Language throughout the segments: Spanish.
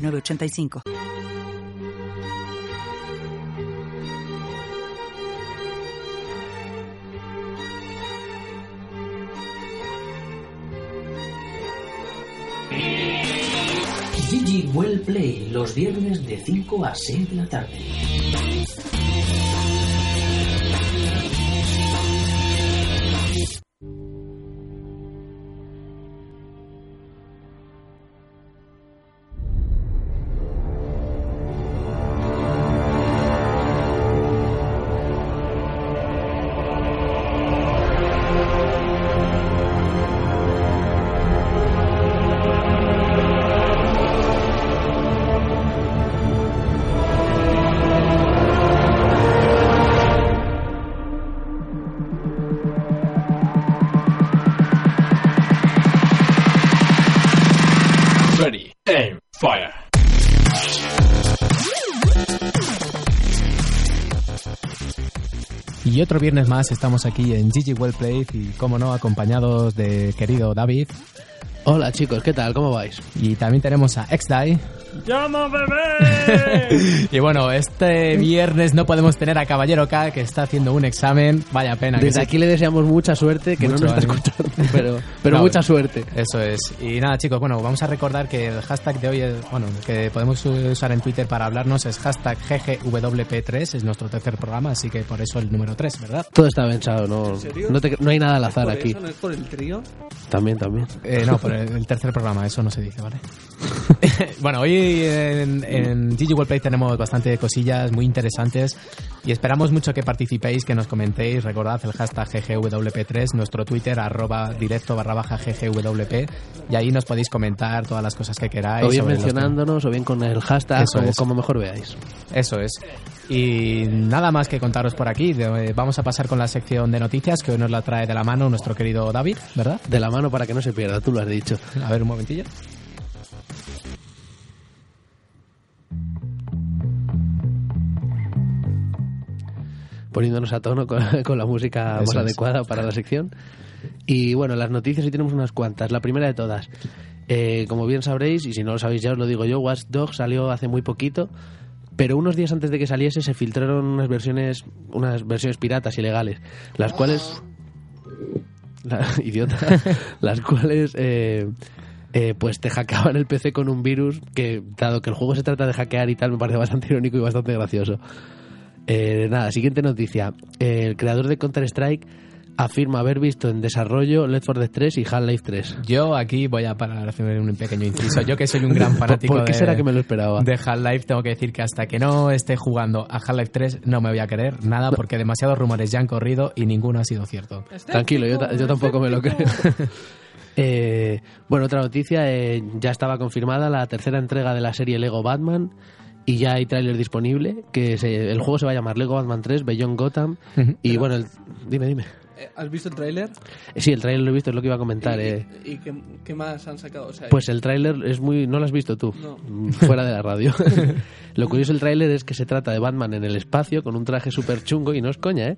906985. Gigi Well Play, los viernes de 5 a 6 de la tarde. Otro viernes más estamos aquí en Gigi Well Played y, como no, acompañados de querido David. Hola chicos, ¿qué tal? ¿Cómo vais? Y también tenemos a XDAI. ¡Llama bebé! y bueno, este viernes no podemos tener a Caballero K, que está haciendo un examen. Vaya pena. que Desde se- aquí le deseamos mucha suerte, que Mucho no nos está escuchando, pero, pero No, mucha suerte. Eso es. Y nada, chicos, bueno, vamos a recordar que el hashtag de hoy, es, bueno, que podemos usar en Twitter para hablarnos es hashtag GGWP3, es nuestro tercer programa, así que por eso el número 3, ¿verdad? Todo está pensado, no, serio? no, te- no hay nada al azar ¿Por aquí. eso no es por el trío? También, también. Eh, no, por el, el tercer programa, eso no se dice, ¿vale? bueno, hoy en, en Gigi World Play tenemos bastante cosillas muy interesantes y esperamos mucho que participéis, que nos comentéis. Recordad el hashtag GGWP3, nuestro Twitter, arroba directo barra baja GGWP, y ahí nos podéis comentar todas las cosas que queráis. O bien mencionándonos, o bien con el hashtag, como, como mejor veáis. Eso es. Y nada más que contaros por aquí. De- Vamos a pasar con la sección de noticias que hoy nos la trae de la mano nuestro querido David, ¿verdad? De la mano para que no se pierda, tú lo has dicho. A ver, un momentillo. Poniéndonos a tono con, con la música Eso más es. adecuada para la sección. Y bueno, las noticias sí tenemos unas cuantas. La primera de todas, eh, como bien sabréis, y si no lo sabéis ya os lo digo yo, Watch Dogs salió hace muy poquito, pero unos días antes de que saliese se filtraron unas versiones, unas versiones piratas ilegales, las cuales... La- idiota. las cuales... eh, eh, pues te hackeaban el PC con un virus que, dado que el juego se trata de hackear y tal, me parece bastante irónico y bastante gracioso. Eh, nada, siguiente noticia. El creador de Counter-Strike afirma haber visto en desarrollo Left 4 Dead 3 y Half-Life 3. Yo aquí voy a parar a hacer un pequeño inciso. Yo que soy un gran ¿Por, fanático por qué de, será que me lo esperaba? de Half-Life, tengo que decir que hasta que no esté jugando a Half-Life 3 no me voy a creer nada porque demasiados rumores ya han corrido y ninguno ha sido cierto. Tranquilo, yo, yo tampoco me lo creo. Eh, bueno, otra noticia, eh, ya estaba confirmada la tercera entrega de la serie Lego Batman y ya hay tráiler disponible, que se- el juego se va a llamar Lego Batman 3, Beyond Gotham y bueno, el- dime, dime. Eh, ¿Has visto el tráiler? Eh, Sí, el tráiler lo he visto, es lo que iba a comentar. eh. ¿Y, y qué, qué más han sacado? O sea, Pues el tráiler es muy... ¿No lo has visto tú? No. Mm, Fuera de la radio. lo curioso del tráiler es que se trata de Batman en el espacio con un traje súper chungo y no es coña, ¿eh?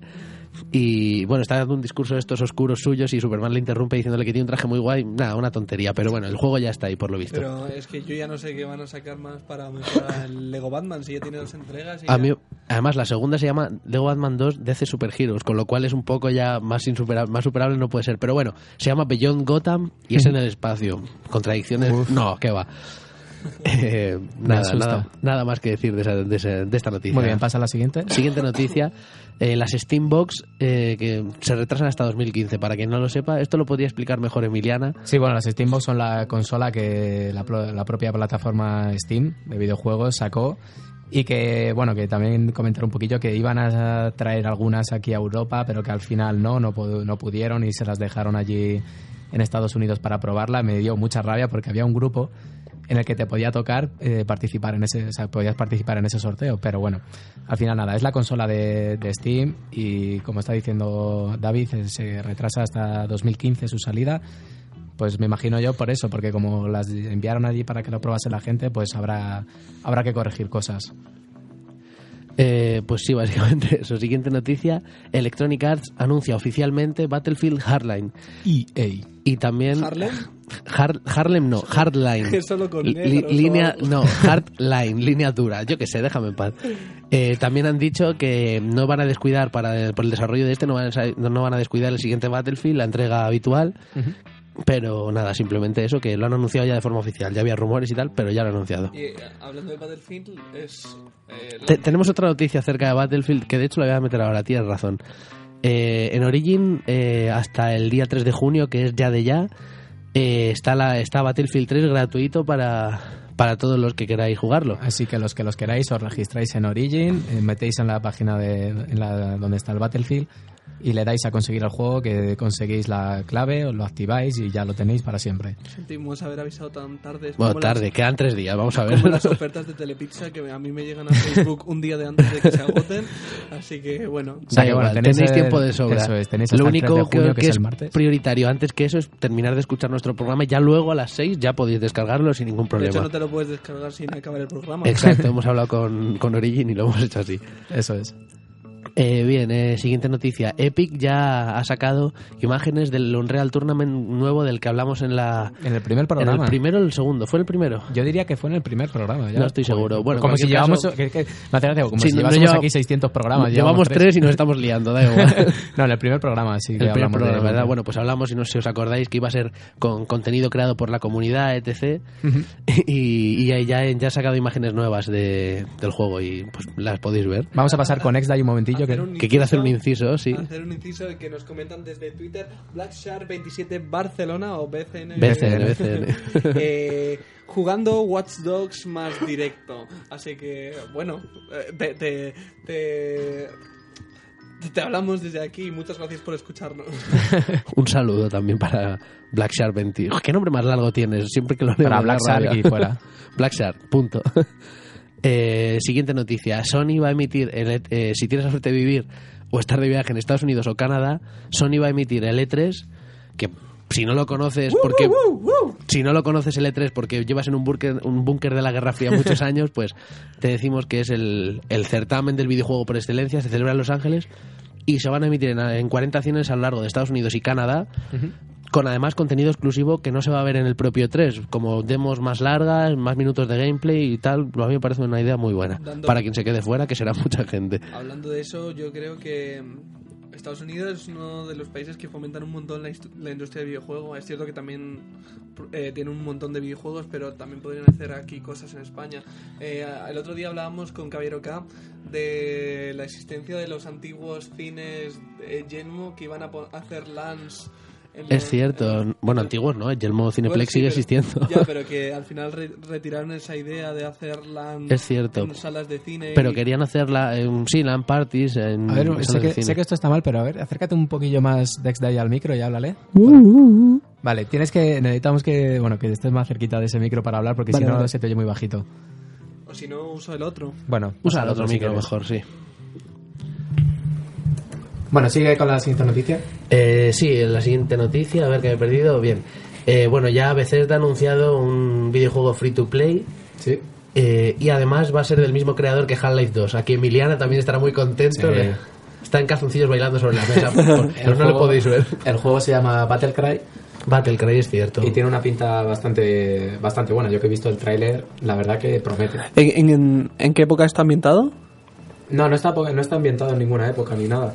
Y bueno, está dando un discurso de estos oscuros suyos y Superman le interrumpe diciéndole que tiene un traje muy guay. Nada, una tontería, pero bueno, el juego ya está ahí por lo visto. Pero es que yo ya no sé qué van a sacar más para mejorar el Lego Batman si ya tiene dos entregas. Y A ya- mí, además, la segunda se llama Lego Batman 2 DC Super Heroes, con lo cual es un poco ya más, insuperable, más superable no puede ser. Pero bueno, se llama Beyond Gotham y es en el espacio. Contradicciones. No, ¿qué va? Eh, nada, nada, nada más que decir de, esa- de esa- de esta noticia. Muy bien, pasa a la siguiente. Siguiente noticia, eh, las Steambox eh, que se retrasan hasta 2015. Para quien no lo sepa, esto lo podría explicar mejor Emiliana. Sí, bueno, las Steambox son la consola que la, pro- la propia plataforma Steam de videojuegos sacó y que, bueno, que también comentar un poquillo que iban a traer algunas aquí a Europa, pero que al final no, no, no pudieron y se las dejaron allí en Estados Unidos para probarla. Me dio mucha rabia porque había un grupo en el que te podía tocar eh, participar en ese, o sea, podías participar en ese sorteo. Pero bueno, al final nada, es la consola de, de Steam y como está diciendo David, eh, se retrasa hasta 2015 su salida. Pues me imagino yo por eso, porque como las enviaron allí para que lo probase la gente, pues habrá, habrá que corregir cosas. Eh, pues sí, básicamente eso. Siguiente noticia. Electronic Arts anuncia oficialmente Battlefield Hardline. EA. Y también... ¿Harlem? Har- Harlem no, Hardline. Solo con Li- negros o línea, no, Hardline, línea dura. Yo que sé, déjame en paz. Eh, también han dicho que no van a descuidar para el, por el desarrollo de este, no van, a, no van a descuidar el siguiente Battlefield, la entrega habitual. Pero nada, simplemente eso, que lo han anunciado ya de forma oficial. Ya había rumores y tal, pero ya lo han anunciado. Y eh, hablando de Battlefield, es. eh, la- Te- tenemos otra noticia acerca de Battlefield que de hecho la voy a meter ahora, tienes razón. Eh, en Origin, eh, hasta el día 3 de junio, que es ya de ya, eh, está, la, está Battlefield 3 gratuito para, para todos los que queráis jugarlo. Así que los que los queráis os registráis en Origin, eh, metéis en la página de en la, donde está el Battlefield y le dais a conseguir el juego, que conseguís la clave, os lo activáis y ya lo tenéis para siempre. Sentimos haber avisado tan tarde. Es Bueno, tarde, las- quedan tres días, vamos a ver. Como las ofertas de Telepizza que a mí me llegan a Facebook un día de antes de que se agoten. Así que bueno. O sea que, bueno, tenéis tenéis, el- tiempo de sobra. eso es, tenéis Lo hasta el 3 único de junio, que, que que es es el martes. prioritario antes que eso es terminar de escuchar nuestro programa y ya luego a las 6 ya podéis descargarlo sin ningún De problema. hecho, no te lo puedes descargar sin acabar el programa. Exacto, hemos hablado con, con Origin y lo hemos hecho así. Eso es. Eh, bien, eh, siguiente noticia. Epic ya ha sacado imágenes del Unreal Tournament nuevo del que hablamos en la... En el primer En programa. el primero o el segundo, ¿fue el primero? Yo diría que fue en el primer programa. ya. No estoy seguro. Bueno, en como si llevamos, caso- que- que- gracia, como Sí, si no- no llevásemos lleva- aquí 600 programas. Llevamos tres y nos estamos liando, da igual. no, en el primer programa sí que el primer hablamos programa, de ¿verdad? Bueno, pues hablamos, y no sé si os acordáis, que iba a ser con contenido creado por la comunidad, etc. y, y ya, ya ha sacado imágenes nuevas de, del juego y pues las podéis ver. Vamos a pasar con Exda un momentillo. Que... quiere hacer un inciso- sí. Hacer un inciso que nos comentan desde Twitter BlackShark27 Barcelona o BCN. BCN, BCN. Eh, jugando Watch Dogs más directo. Así que, bueno, eh, te, te, te, te hablamos desde aquí. Muchas gracias por escucharnos. Un saludo también para Black Shark 20. Uf, ¿Qué nombre más largo tienes? Siempre que lo leo Para Black Shark y fuera. Black Shark, punto. Eh, siguiente noticia. Sony va a emitir, el E- eh, si tienes la suerte de vivir o estar de viaje en Estados Unidos o Canadá, Sony va a emitir el E3, que si no lo conoces porque si no lo conoces el E3 porque llevas en un búnker un búnker de la Guerra Fría muchos años, pues te decimos que es el, el certamen del videojuego por excelencia, se celebra en Los Ángeles y se van a emitir en, en 40 naciones a lo largo de Estados Unidos y Canadá con además contenido exclusivo que no se va a ver en el propio 3, como demos más largas, más minutos de gameplay y tal, a mí me parece una idea muy buena. Dando- Para quien se quede fuera, que será mucha gente. Hablando de eso, yo creo que mm, Estados Unidos es uno de los países que fomentan un montón la, la industria de videojuegos. Es cierto que también eh, tiene un montón de videojuegos, pero también podrían hacer aquí cosas en España. Eh, el otro día hablábamos con Caballero K de la existencia de los antiguos cines eh, Yelmo que iban a hacer LANs. En Es cierto, en- bueno, antiguos no, el Yelmo Cineplex Bueno, sí, sigue pero- existiendo. Ya, pero que al final re- retiraron esa idea de hacer LAN Es cierto. en salas de cine. Pero y- querían hacerla en sí, LAN parties, en A ver, salas sé de que, cine. sé que esto está mal, pero a ver, acércate un poquillo más Dex ahí al micro y háblale. Vale, tienes que, necesitamos que, bueno, que estés más cerquita de ese micro para hablar porque Vale, si no vale. se te oye muy bajito. O si no, uso el otro. Bueno, Usa el otro micro mejor, sí. Bueno, sigue con la siguiente noticia. Eh, sí, en la siguiente noticia, a ver que me he perdido. Bien, Eh, bueno, ya Bethesda ha anunciado un videojuego free to play Sí. eh, y además va a ser del mismo creador que Half-Life 2. Aquí Emiliana también estará muy contento. Sí. de- Está en calzoncillos bailando sobre la mesa, por- por- pero no lo podéis ver. El juego se llama Battlecry Battlecry es cierto. y tiene una pinta bastante, bastante buena. Yo que he visto el tráiler, la verdad que promete. ¿En, en, en qué época está ambientado? No, no está, no está ambientado en ninguna época ni nada.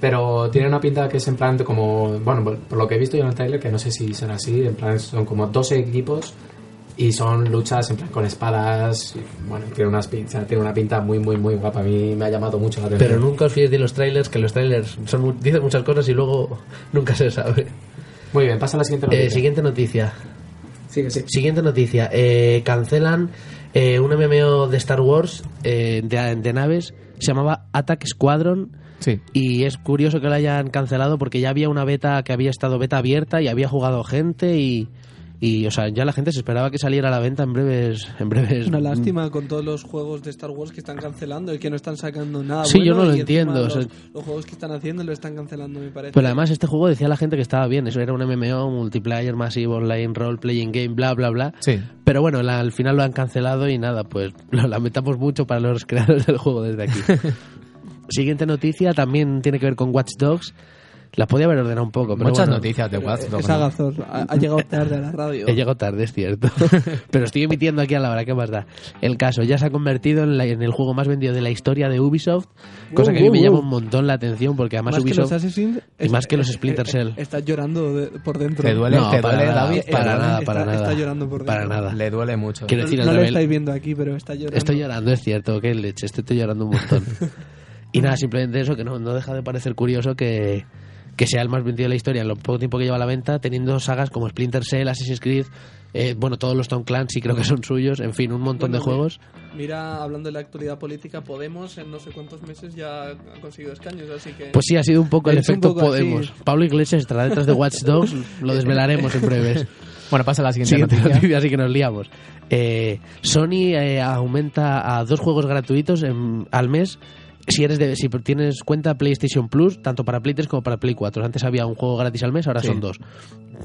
Pero tiene una pinta que es en plan como... Bueno, por, por lo que he visto yo en el trailer, que no sé si será así, en plan son como 12 equipos y son luchas en plan con espadas. y, bueno, tiene, unas, pin- o sea, tiene una pinta muy, muy, muy guapa. A mí me ha llamado mucho la atención. Pero nunca os fiéis de los trailers, que los trailers son, mu- dicen muchas cosas y luego nunca se sabe. Muy bien, pasa a la siguiente noticia. Eh, siguiente noticia. Sigue, sí. Siguiente noticia. Eh, cancelan eh, un MMO de Star Wars eh, de, de naves. Se llamaba Attack Squadron. Sí. Y es curioso que lo hayan cancelado porque ya había una beta que había estado beta abierta y había jugado gente y, Y, o sea, ya la gente se esperaba que saliera a la venta en breves. En breves Es una lástima con todos los juegos de Star Wars que están cancelando y que no están sacando nada. Sí, yo no lo entiendo, o Los, sea- los juegos que están haciendo lo están cancelando, me parece. Pero además este juego decía la gente que estaba bien, eso era un MMO, multiplayer, masivo, online, role, playing game, bla, bla, bla. Sí. Pero bueno, la- al final lo han cancelado y nada, pues lo lamentamos mucho para los creadores del juego desde aquí. Siguiente noticia también tiene que ver con Watch Dogs. La podía haber ordenado un poco, pero Muchas bueno, noticias de Watch Dogs, es ¿no? Agazor, ha, ha llegado tarde a la radio. He llegado tarde, es cierto. Pero estoy emitiendo aquí a la hora, ¿qué más da? El caso ya se ha convertido en, la- en el juego más vendido de la historia de Ubisoft, cosa que a mí Wow, me wow, llama wow. un montón la atención porque además más que Ubisoft... los Assassin's y más que los Splinter Cell. Estás llorando de- por dentro. ¿Te duele, No, te para duele nada, David? para nada, para Está- nada. está llorando por Para dentro. nada. Le duele mucho. Quiero decir, el no lo estáis viendo aquí, pero está llorando. Estoy llorando, es cierto, qué leche, estoy, estoy llorando un montón. y nada, simplemente eso, que no, no deja de parecer curioso que, que sea el más vendido de la historia en lo poco tiempo que lleva a la venta, teniendo sagas como Splinter Cell, Assassin's Creed, eh, bueno, todos los Tom Clancy creo que son suyos, en fin, un montón Bueno, de juegos. Mira, hablando de la actualidad política, Podemos en no sé cuántos meses ya ha conseguido escaños, así que... Pues sí, ha sido un poco el efecto poco Podemos. así. Pablo Iglesias estará detrás de Watch Dogs, lo desvelaremos en breves. Bueno, pasa a la siguiente Siguiente noticia. noticia, así que nos liamos. Eh, Sony eh, aumenta a dos juegos gratuitos en- al mes si eres de, si tienes cuenta PlayStation Plus, tanto para Play 3 como para Play 4. Antes había un juego gratis al mes, ahora Sí. son dos.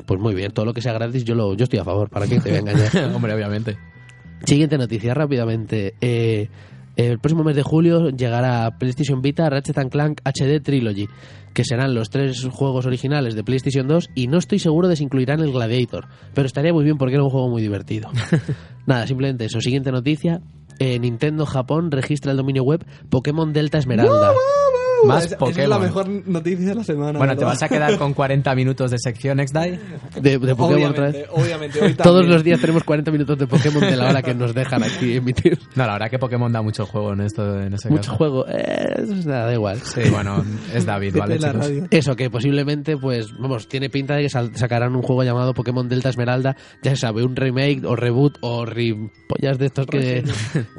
Pues muy bien, todo lo que sea gratis yo lo yo estoy a favor, ¿para qué te voy a engañar? Hombre, obviamente. Siguiente noticia, rápidamente. Eh, el próximo mes de julio llegará PlayStation Vita Ratchet and Clank HD Trilogy, que serán los tres juegos originales de PlayStation 2 y no estoy seguro de si incluirán el Gladiator, pero estaría muy bien porque era un juego muy divertido. Nada, simplemente eso. Siguiente noticia. Eh, Nintendo Japón registra el dominio web Pokémon Delta Esmeralda. Más Esa- esa es la mejor noticia de la semana. Bueno, ¿te vas a quedar con 40 minutos de sección X-Day? De, de Pokémon otra Obviamente, vez. obviamente. hoy Todos los días tenemos 40 minutos de Pokémon de la hora que nos dejan aquí emitir. No, la verdad que Pokémon da mucho juego en esto, en ese Mucho caso. juego. Eh, eso es nada, da igual. Sí, bueno, es David, ¿vale, chicos? Eso, que posiblemente, pues, vamos, tiene pinta de que sacarán un juego llamado Pokémon Delta Esmeralda, ya se sabe, un remake o reboot o repollas de estos que...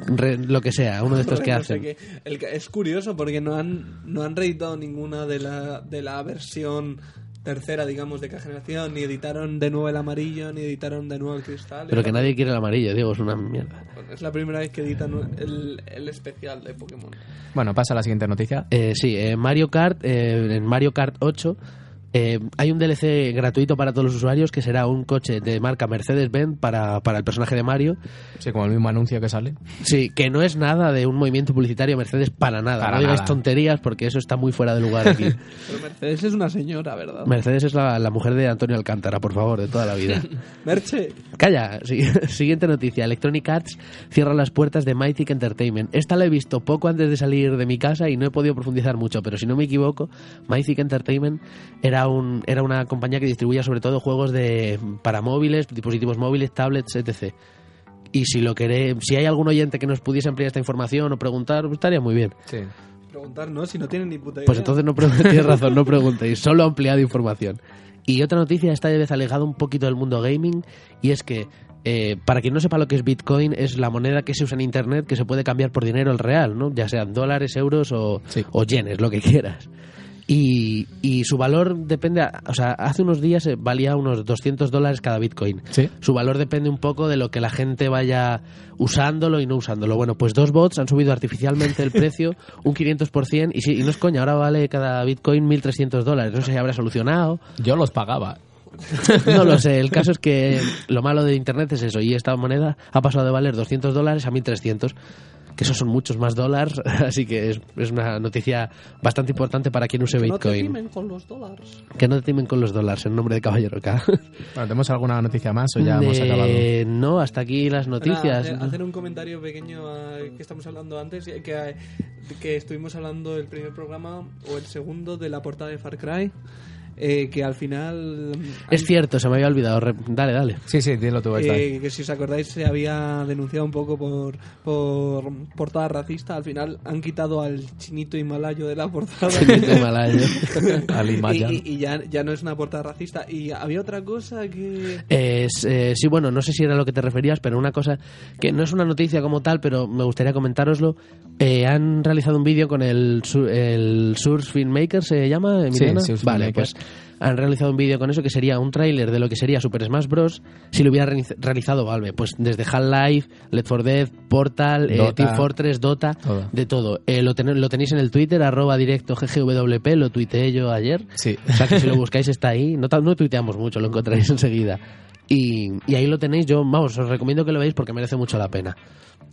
re- lo que sea, uno de estos que No sé hacen. El es curioso porque no han, no han reeditado ninguna de la, de la versión tercera, digamos, de cada generación, ni editaron de nuevo el amarillo, ni editaron de nuevo el cristal. Pero que nadie quiere el amarillo, digo, es una mierda. Es la primera vez que editan el, el especial de Pokémon. Bueno, pasa a la siguiente noticia. Eh, sí, en Mario Kart, eh, en Mario Kart 8, eh, hay un DLC gratuito para todos los usuarios que será un coche de marca Mercedes-Benz para, para el personaje de Mario. Sí, como el mismo anuncio que sale. Sí, que no es nada de un movimiento publicitario Mercedes para nada. Para no digáis tonterías porque eso está muy fuera de lugar aquí. Pero Mercedes es una señora, ¿verdad? Mercedes es la, la mujer de Antonio Alcántara, por favor, de toda la vida. Merche. Calla, sí. siguiente noticia. Electronic Arts cierra las puertas de Mythic Entertainment. Esta la he visto poco antes de salir de mi casa y no he podido profundizar mucho, pero si no me equivoco, Mythic Entertainment era, un, era una compañía que distribuía sobre todo juegos de para móviles, dispositivos móviles, tablets, etc. Y si lo queré, si hay algún oyente que nos pudiese ampliar esta información o preguntar, pues estaría muy bien. Sí. Preguntar, ¿no? Si no tienen ni puta idea. Pues entonces no tienes razón, no preguntéis, solo ampliado información. Y otra noticia, esta vez alejado un poquito del mundo gaming, y es que, eh, para quien no sepa lo que es Bitcoin, es la moneda que se usa en Internet que se puede cambiar por dinero el real, ¿no? Ya sean dólares, euros o, Sí. o yenes, lo que quieras. Y, y su valor depende, a- o sea, hace unos días eh, valía unos 200 dólares cada Bitcoin. Sí. Su valor depende un poco de lo que la gente vaya usándolo y no usándolo. Bueno, pues dos bots han subido artificialmente el precio un 500% y, sí, y no es coña, ahora vale cada Bitcoin 1.300 dólares. No sé si habrá solucionado. Yo los pagaba. No lo sé. El caso es que lo malo de Internet es eso. Y esta moneda ha pasado de valer 200 dólares a 1.300 que esos son muchos más dólares, así que es, es una noticia bastante importante para quien use No te Bitcoin. timen con los dólares. que no te timen con los dólares en nombre de Caballero K. Bueno, ¿tenemos alguna noticia más o ya hemos Eh, acabado? No, hasta aquí las noticias. Nada, hacer, hacer un comentario pequeño a que estamos hablando antes, que, que estuvimos hablando el primer programa o el segundo de la portada de Far Cry, eh, que al final... Es cierto, se me había olvidado. Re- Dale, dale. Sí, sí, dilo tú. X-Day. que, si os acordáis se había denunciado un poco por, por portada racista. Al final han quitado al chinito himalayo de la portada. Chinito himalayo. Al y, Himaya. y- y ya, ya no es una portada racista. Y había otra cosa que... Es, eh, sí, bueno, no sé si era a lo que te referías, pero una cosa que no es una noticia como tal, pero me gustaría comentároslo. Eh, han realizado un vídeo con el, el Source Filmmaker, ¿se llama? Source Vale, Filmmaker. pues han realizado un vídeo con eso que sería un tráiler de lo que sería Super Smash Bros. si lo hubiera realiz- realizado Valve. Pues desde Half-Life, Left 4 Dead, Portal, eh. Team Fortress, Dota, Todo. de todo. Eh, lo, ten- lo tenéis en el Twitter, arroba directo ggwp, lo tuiteé yo ayer. Sí. O sea que si lo buscáis está ahí. No, no tuiteamos mucho, lo encontraréis enseguida. Y, y ahí lo tenéis. Yo, vamos, os recomiendo que lo veáis porque merece mucho la pena.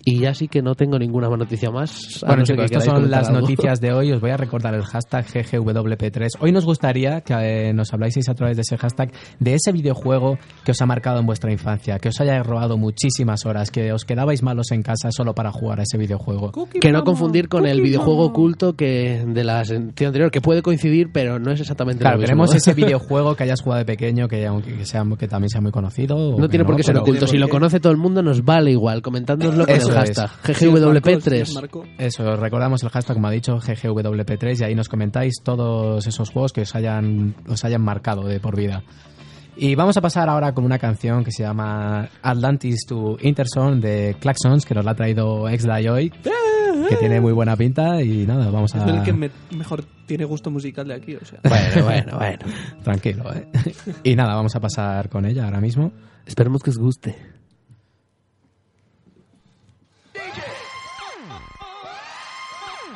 Y ya sí que no tengo ninguna más noticia más. Bueno, no chicos, que estas son las algo. noticias de hoy. Os voy a recordar el hashtag GGWP3. Hoy nos gustaría que eh, nos habláis a través de ese hashtag de ese videojuego que os ha marcado en vuestra infancia, que os haya robado muchísimas horas, que os quedabais malos en casa solo para jugar a ese videojuego. Que no confundir con el videojuego oculto que de la sección anterior, que puede coincidir, pero no es exactamente Claro, lo mismo. queremos ese videojuego que hayas jugado de pequeño, que, que, sea, que también sea muy conocido. No que tiene por qué ser oculto. Si lo conoce todo el mundo, nos vale igual. Comentádnoslo con Eso el es. hashtag Si os marcó, si os GGWP3. marcó. Eso, recordamos el hashtag, como ha dicho, GGWP3, y ahí nos comentáis todos esos juegos que os hayan, os hayan marcado de por vida. Y vamos a pasar ahora con una canción que se llama Atlantis to Interson de Claxons, que nos la ha traído Exdai hoy, que tiene muy buena pinta, y nada, vamos Es a... el que me- mejor tiene gusto musical de aquí, o sea. Bueno, bueno, bueno. Tranquilo, ¿eh? Y nada, vamos a pasar con ella ahora mismo. Esperemos que os guste.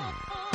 Oh.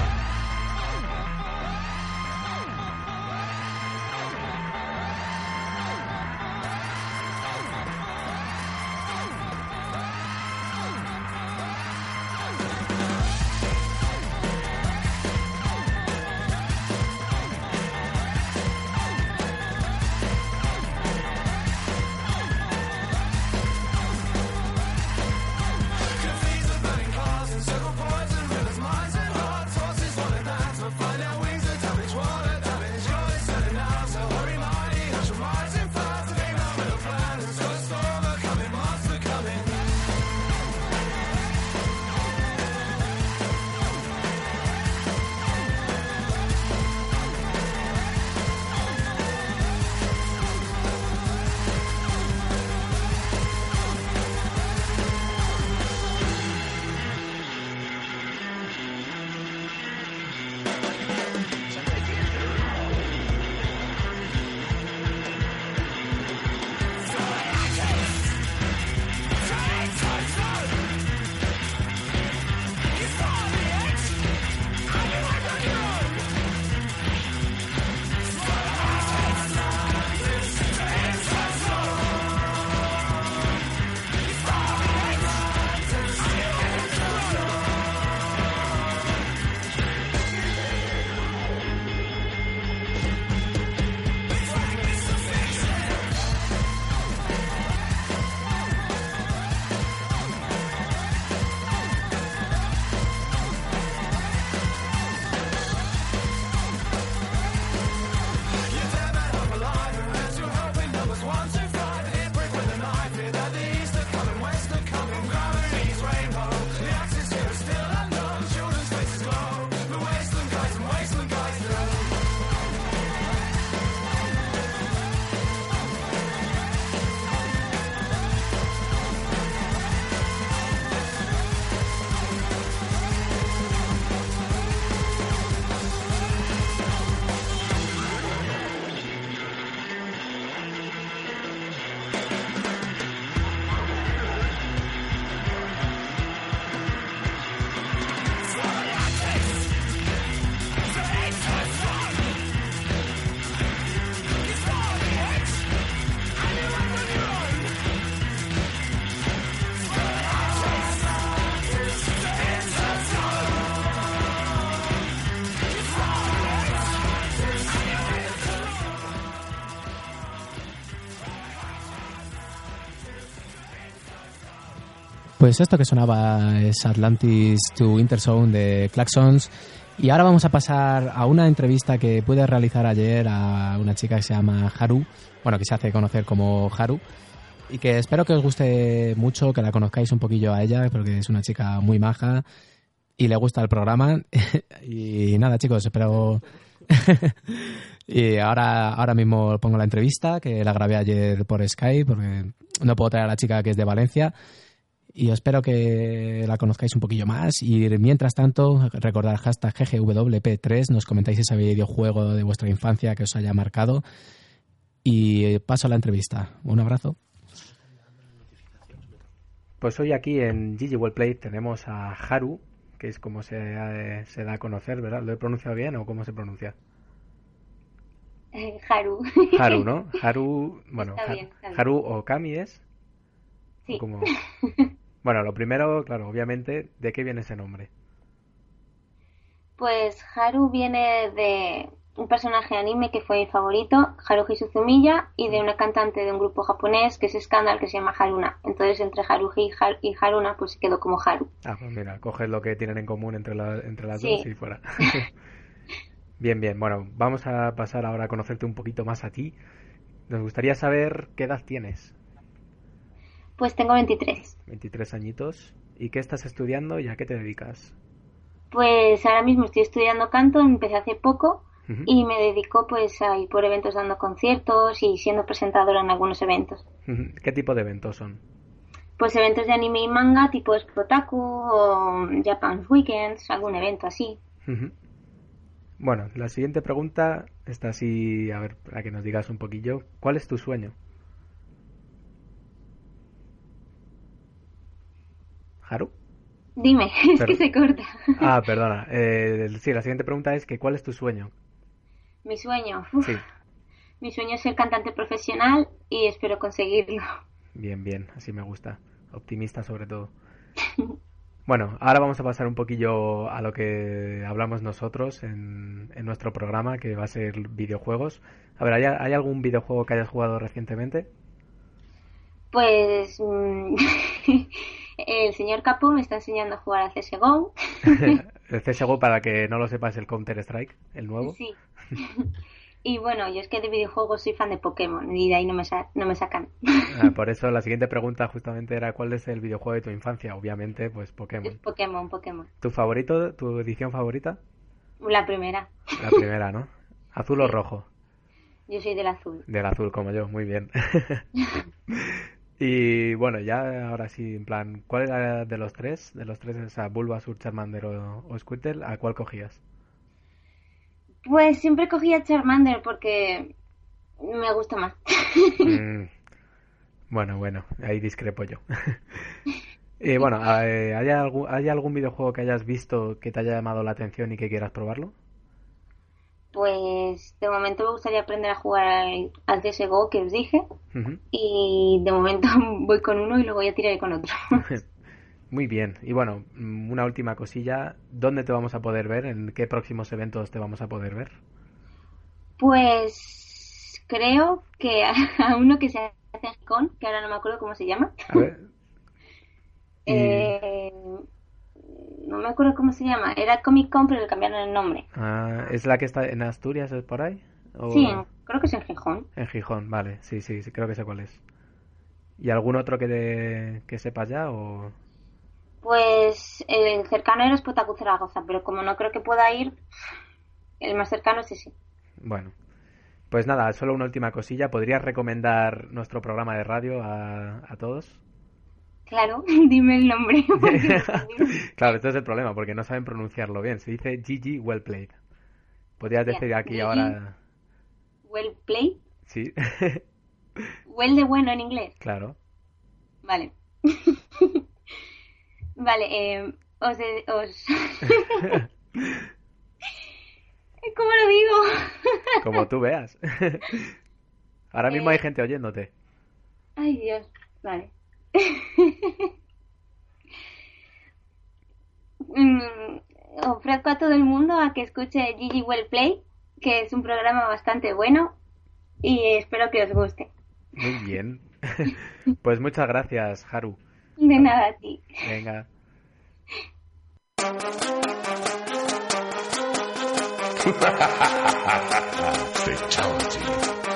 Pues esto que sonaba es Atlantis to Interzone de Claxons. Y ahora vamos a pasar a una entrevista que pude realizar ayer a una chica que se llama Haru, bueno, que se hace conocer como Haru, y que espero que os guste mucho, que la conozcáis un poquillo a ella, porque es una chica muy maja y le gusta el programa. y nada, chicos, espero... y ahora, ahora mismo pongo la entrevista, que la grabé ayer por Skype, porque no puedo traer a la chica que es de Valencia. Y espero que la conozcáis un poquillo más. Y mientras tanto, recordad hashtag GGWP3, nos comentáis ese videojuego de vuestra infancia que os haya marcado. Y paso a la entrevista. Un abrazo. Pues hoy aquí en Gigi Play tenemos a Haru, que es como se, eh, se da a conocer, ¿verdad? ¿Lo he pronunciado bien o cómo se pronuncia? Eh, Haru. Haru, ¿no? Haru, bueno, Está bien, está bien. Haru o Kami es. Sí. Como... Bueno, lo primero, claro, obviamente, ¿de qué viene ese nombre? Pues Haru viene de un personaje anime que fue mi favorito, Haruhi Suzumiya, y de una cantante de un grupo japonés que es Scandal que se llama Haruna. Entonces entre Haruhi y, Har- y Haruna pues se quedó como Haru. Ah, pues mira, coges lo que tienen en común entre, la- entre las Sí. dos y fuera. bien, bien. Bueno, vamos a pasar ahora a conocerte un poquito más a ti. Nos gustaría saber qué edad tienes. Pues tengo 23. 23 añitos. ¿Y qué estás estudiando y a qué te dedicas? Pues ahora mismo estoy estudiando canto, empecé hace poco y me dedico pues a ir por eventos dando conciertos y siendo presentadora en algunos eventos. ¿Qué tipo de eventos son? Pues eventos de anime y manga tipo Spotaku o Japan's Weekends, algún evento así. Bueno, la siguiente pregunta está así, a ver, para que nos digas un poquillo. ¿Cuál es tu sueño? ¿Haru? Dime, es Pero- que se corta. Ah, perdona. Eh, sí, la siguiente pregunta es que ¿cuál es tu sueño? Mi sueño, uf, Sí, mi sueño es ser cantante profesional y espero conseguirlo. bien, bien, así me gusta. Optimista sobre todo. Bueno, ahora vamos a pasar un poquillo a lo que hablamos nosotros en, en nuestro programa, que va a ser videojuegos. A ver, ¿hay, hay algún videojuego que hayas jugado recientemente? Pues mm, el señor Capo me está enseñando a jugar a CSGO. El CSGO, para que no lo sepas, el Counter-Strike, el nuevo. Sí. Y bueno, yo es que de videojuegos soy fan de Pokémon y de ahí no me, sa- no me sacan. Ah, por eso la siguiente pregunta justamente era ¿cuál es el videojuego de tu infancia? Obviamente, pues Es Pokémon. Pokémon, Pokémon. ¿Tu favorito, tu edición favorita? La primera. La primera, ¿no? ¿Azul o rojo? Yo soy del azul. Del azul, como yo, muy bien. Y bueno, ya ahora sí, en plan, ¿cuál era de los tres? De los tres, o sea, Bulbasaur, Charmander o, o Squirtle, ¿a cuál cogías? Pues siempre cogí a Charmander porque me gusta más. Mm, Bueno, bueno, ahí discrepo yo. Y bueno, eh, ¿hay algún, ¿hay algún videojuego que hayas visto que te haya llamado la atención y que quieras probarlo? Pues de momento me gustaría aprender a jugar al, al CSGO que os dije y de momento voy con uno y luego ya tiraré con otro. Muy bien. Y bueno, mm, una última cosilla. ¿Dónde te vamos a poder ver? ¿En qué próximos eventos te vamos a poder ver? Pues creo que a uno que se hace en que ahora no me acuerdo cómo se llama. A ver. Y- Eh, no me acuerdo cómo se llama. Era Comic Con, pero le cambiaron el nombre. Ah, ¿es la que está en Asturias, es por ahí? ¿O Sí, creo que es en Gijón. en Gijón? Vale, sí, sí, sí, creo que sé cuál es. ¿Y algún otro que, de- que sepas ya? O... Pues el cercano era Spotacu Zaragoza, pero como no creo que pueda ir, el más cercano es ese. Bueno, pues nada, solo una última cosilla. ¿Podrías recomendar nuestro programa de radio a, a todos? Claro, dime el nombre. claro, este es el problema, porque no saben pronunciarlo bien. Se dice GG Well Played. Podrías decir aquí Gigi. ahora... well play, Sí, well de bueno en inglés. claro. Vale. vale, eh, os, os... ¿Cómo lo digo? Como tú veas. Ahora mismo Eh. hay gente oyéndote. Ay, Dios. Vale. Mm, ofrezco a todo el mundo a que escuche Gigi Well Play, que es un programa bastante bueno y espero que os guste. Muy bien. pues muchas gracias, Haru. De nada a ti. Venga.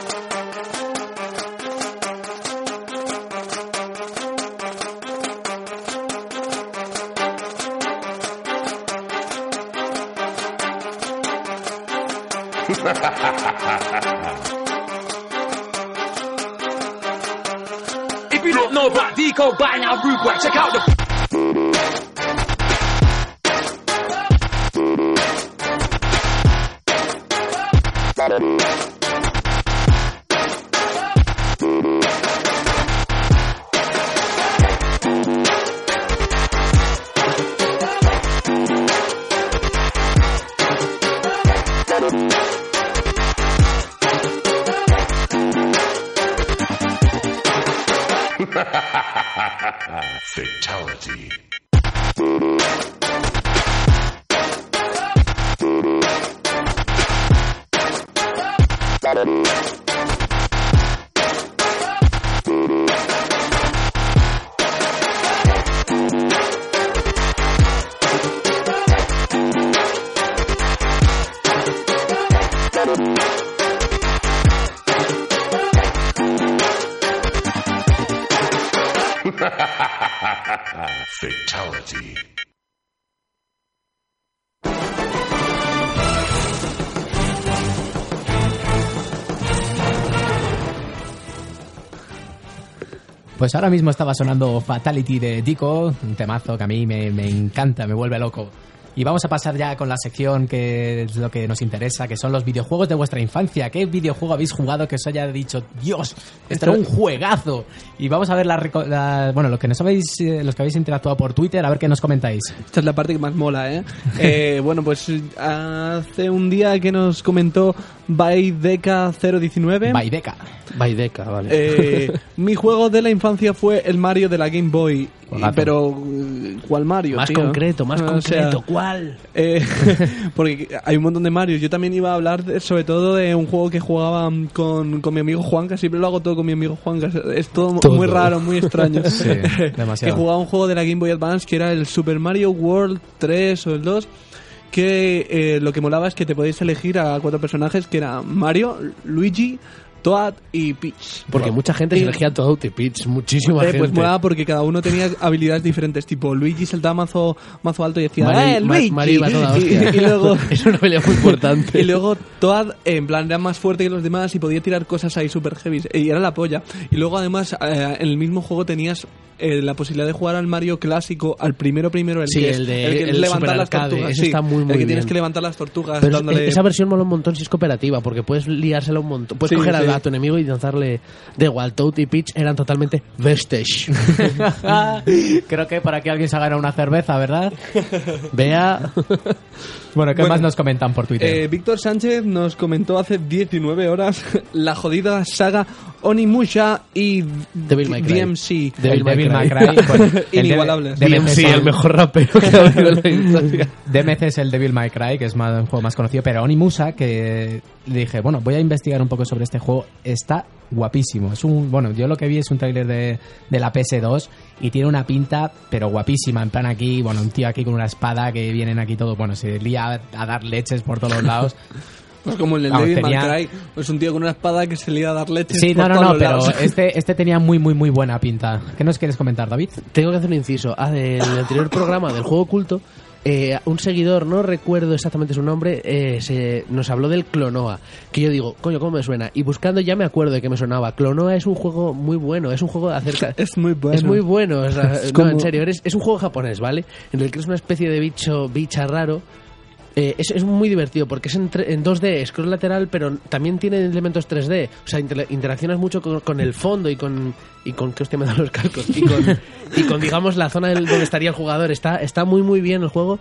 if you don't know about Deco by now, rude boy, check out the. Fatality. Pues ahora mismo estaba sonando Fatality de Dico, un temazo que a mí me, me encanta, me vuelve loco. Y vamos a pasar ya con la sección que es lo que nos interesa, que son los videojuegos de vuestra infancia. ¿Qué videojuego habéis jugado que os haya dicho, Dios, este era un juegazo? Y vamos a ver la, la- bueno, los que nos habéis, eh, los que habéis interactuado por Twitter, a ver qué nos comentáis. Esta es la parte que más mola, ¿eh? Eh, bueno, pues hace un día que nos comentó Baideka019. Baideka. Baideka, vale. Eh, mi juego de la infancia fue el Mario de la Game Boy. Juegazo. Pero, ¿cuál Mario? Más tío? concreto, más O sea, concreto. ¿Cuál? eh, porque hay un montón de Mario. Yo también iba a hablar de- sobre todo de un juego que jugaba con, con mi amigo Juan, que siempre lo hago todo con mi amigo Juan, que es- todo, Todo. muy raro, muy extraño. Sí, demasiado. que jugaba un juego de la Game Boy Advance que era el Super Mario World 3 o el 2 que eh, lo que molaba es que te podéis elegir a cuatro personajes que eran Mario, Luigi, Toad y Peach. Porque mucha gente se elegía Toad y Peach, muchísima eh, gente. pues molaba porque cada uno tenía habilidades diferentes. Tipo, Luigi saltaba mazo, mazo alto y decía, Mario- ¡eh, Ma- Luigi! Mario iba a toda y, luego... Es una pelea muy importante. Y luego Toad, en plan, era más fuerte que los demás y podía tirar cosas ahí super heavy. Y era la polla. Y luego, además, eh, en el mismo juego tenías eh, la posibilidad de jugar al Mario clásico, al primero primero, el Sí, que es- el de- que el levantar las Arcade, tortugas. ese sí, está muy, muy El que tienes bien. que levantar las tortugas Pero es- dándole... esa versión mola un montón si es cooperativa, porque puedes liársela un montón. Puedes Sí, coger sí. a, a tu enemigo y lanzarle de igual. Toad y Peach eran totalmente vestige. Creo que por aquí alguien se ha ganado una cerveza, ¿verdad? Vea. Bueno, ¿qué Bueno, más nos comentan por Twitter? Eh, Víctor Sánchez nos comentó hace 19 horas la jodida saga Onimusha y Devil May Cry. DMC. El Devil May Cry, Cry. el Inigualables. de- DMC, DMC, el mejor rapero que ha habido en la historia. DMC es el Devil May Cry, que es más, un juego más conocido, pero Onimusa, que le dije, bueno, voy a investigar un poco sobre este juego, está guapísimo. Es un, bueno, yo lo que vi es un tráiler de, de la PS2 y tiene una pinta, pero guapísima, en plan aquí, bueno, un tío aquí con una espada que vienen aquí todo, bueno, se lía a, a dar leches por todos los lados. Pues como el del Devil tenía- May Cry, es un tío con una espada que se le iba a dar leche. Sí, por no, no, todos no, pero lados. este, este tenía muy, muy, muy buena pinta. ¿Qué nos quieres comentar, David? Tengo que hacer un inciso. Ah, del anterior programa del juego oculto, eh, un seguidor, no recuerdo exactamente su nombre, eh, se, nos habló del Clonoa. Que yo digo, coño, ¿cómo me suena? Y buscando ya me acuerdo de que me sonaba. Clonoa es un juego muy bueno, es un juego acerca. Es muy bueno. Es muy bueno, o sea, Es no, como- en serio, eres- es un juego japonés, ¿vale? En el que es una especie de bicho, bicha raro. Eh, es, es muy divertido porque es en, en 2D, scroll lateral, pero también tiene elementos 3D. O sea, inter- interaccionas mucho con, con el fondo y con. y con. que hostia me dan los cascos. Y con, y con digamos, la zona del- donde estaría el jugador. Está, está muy, muy bien el juego.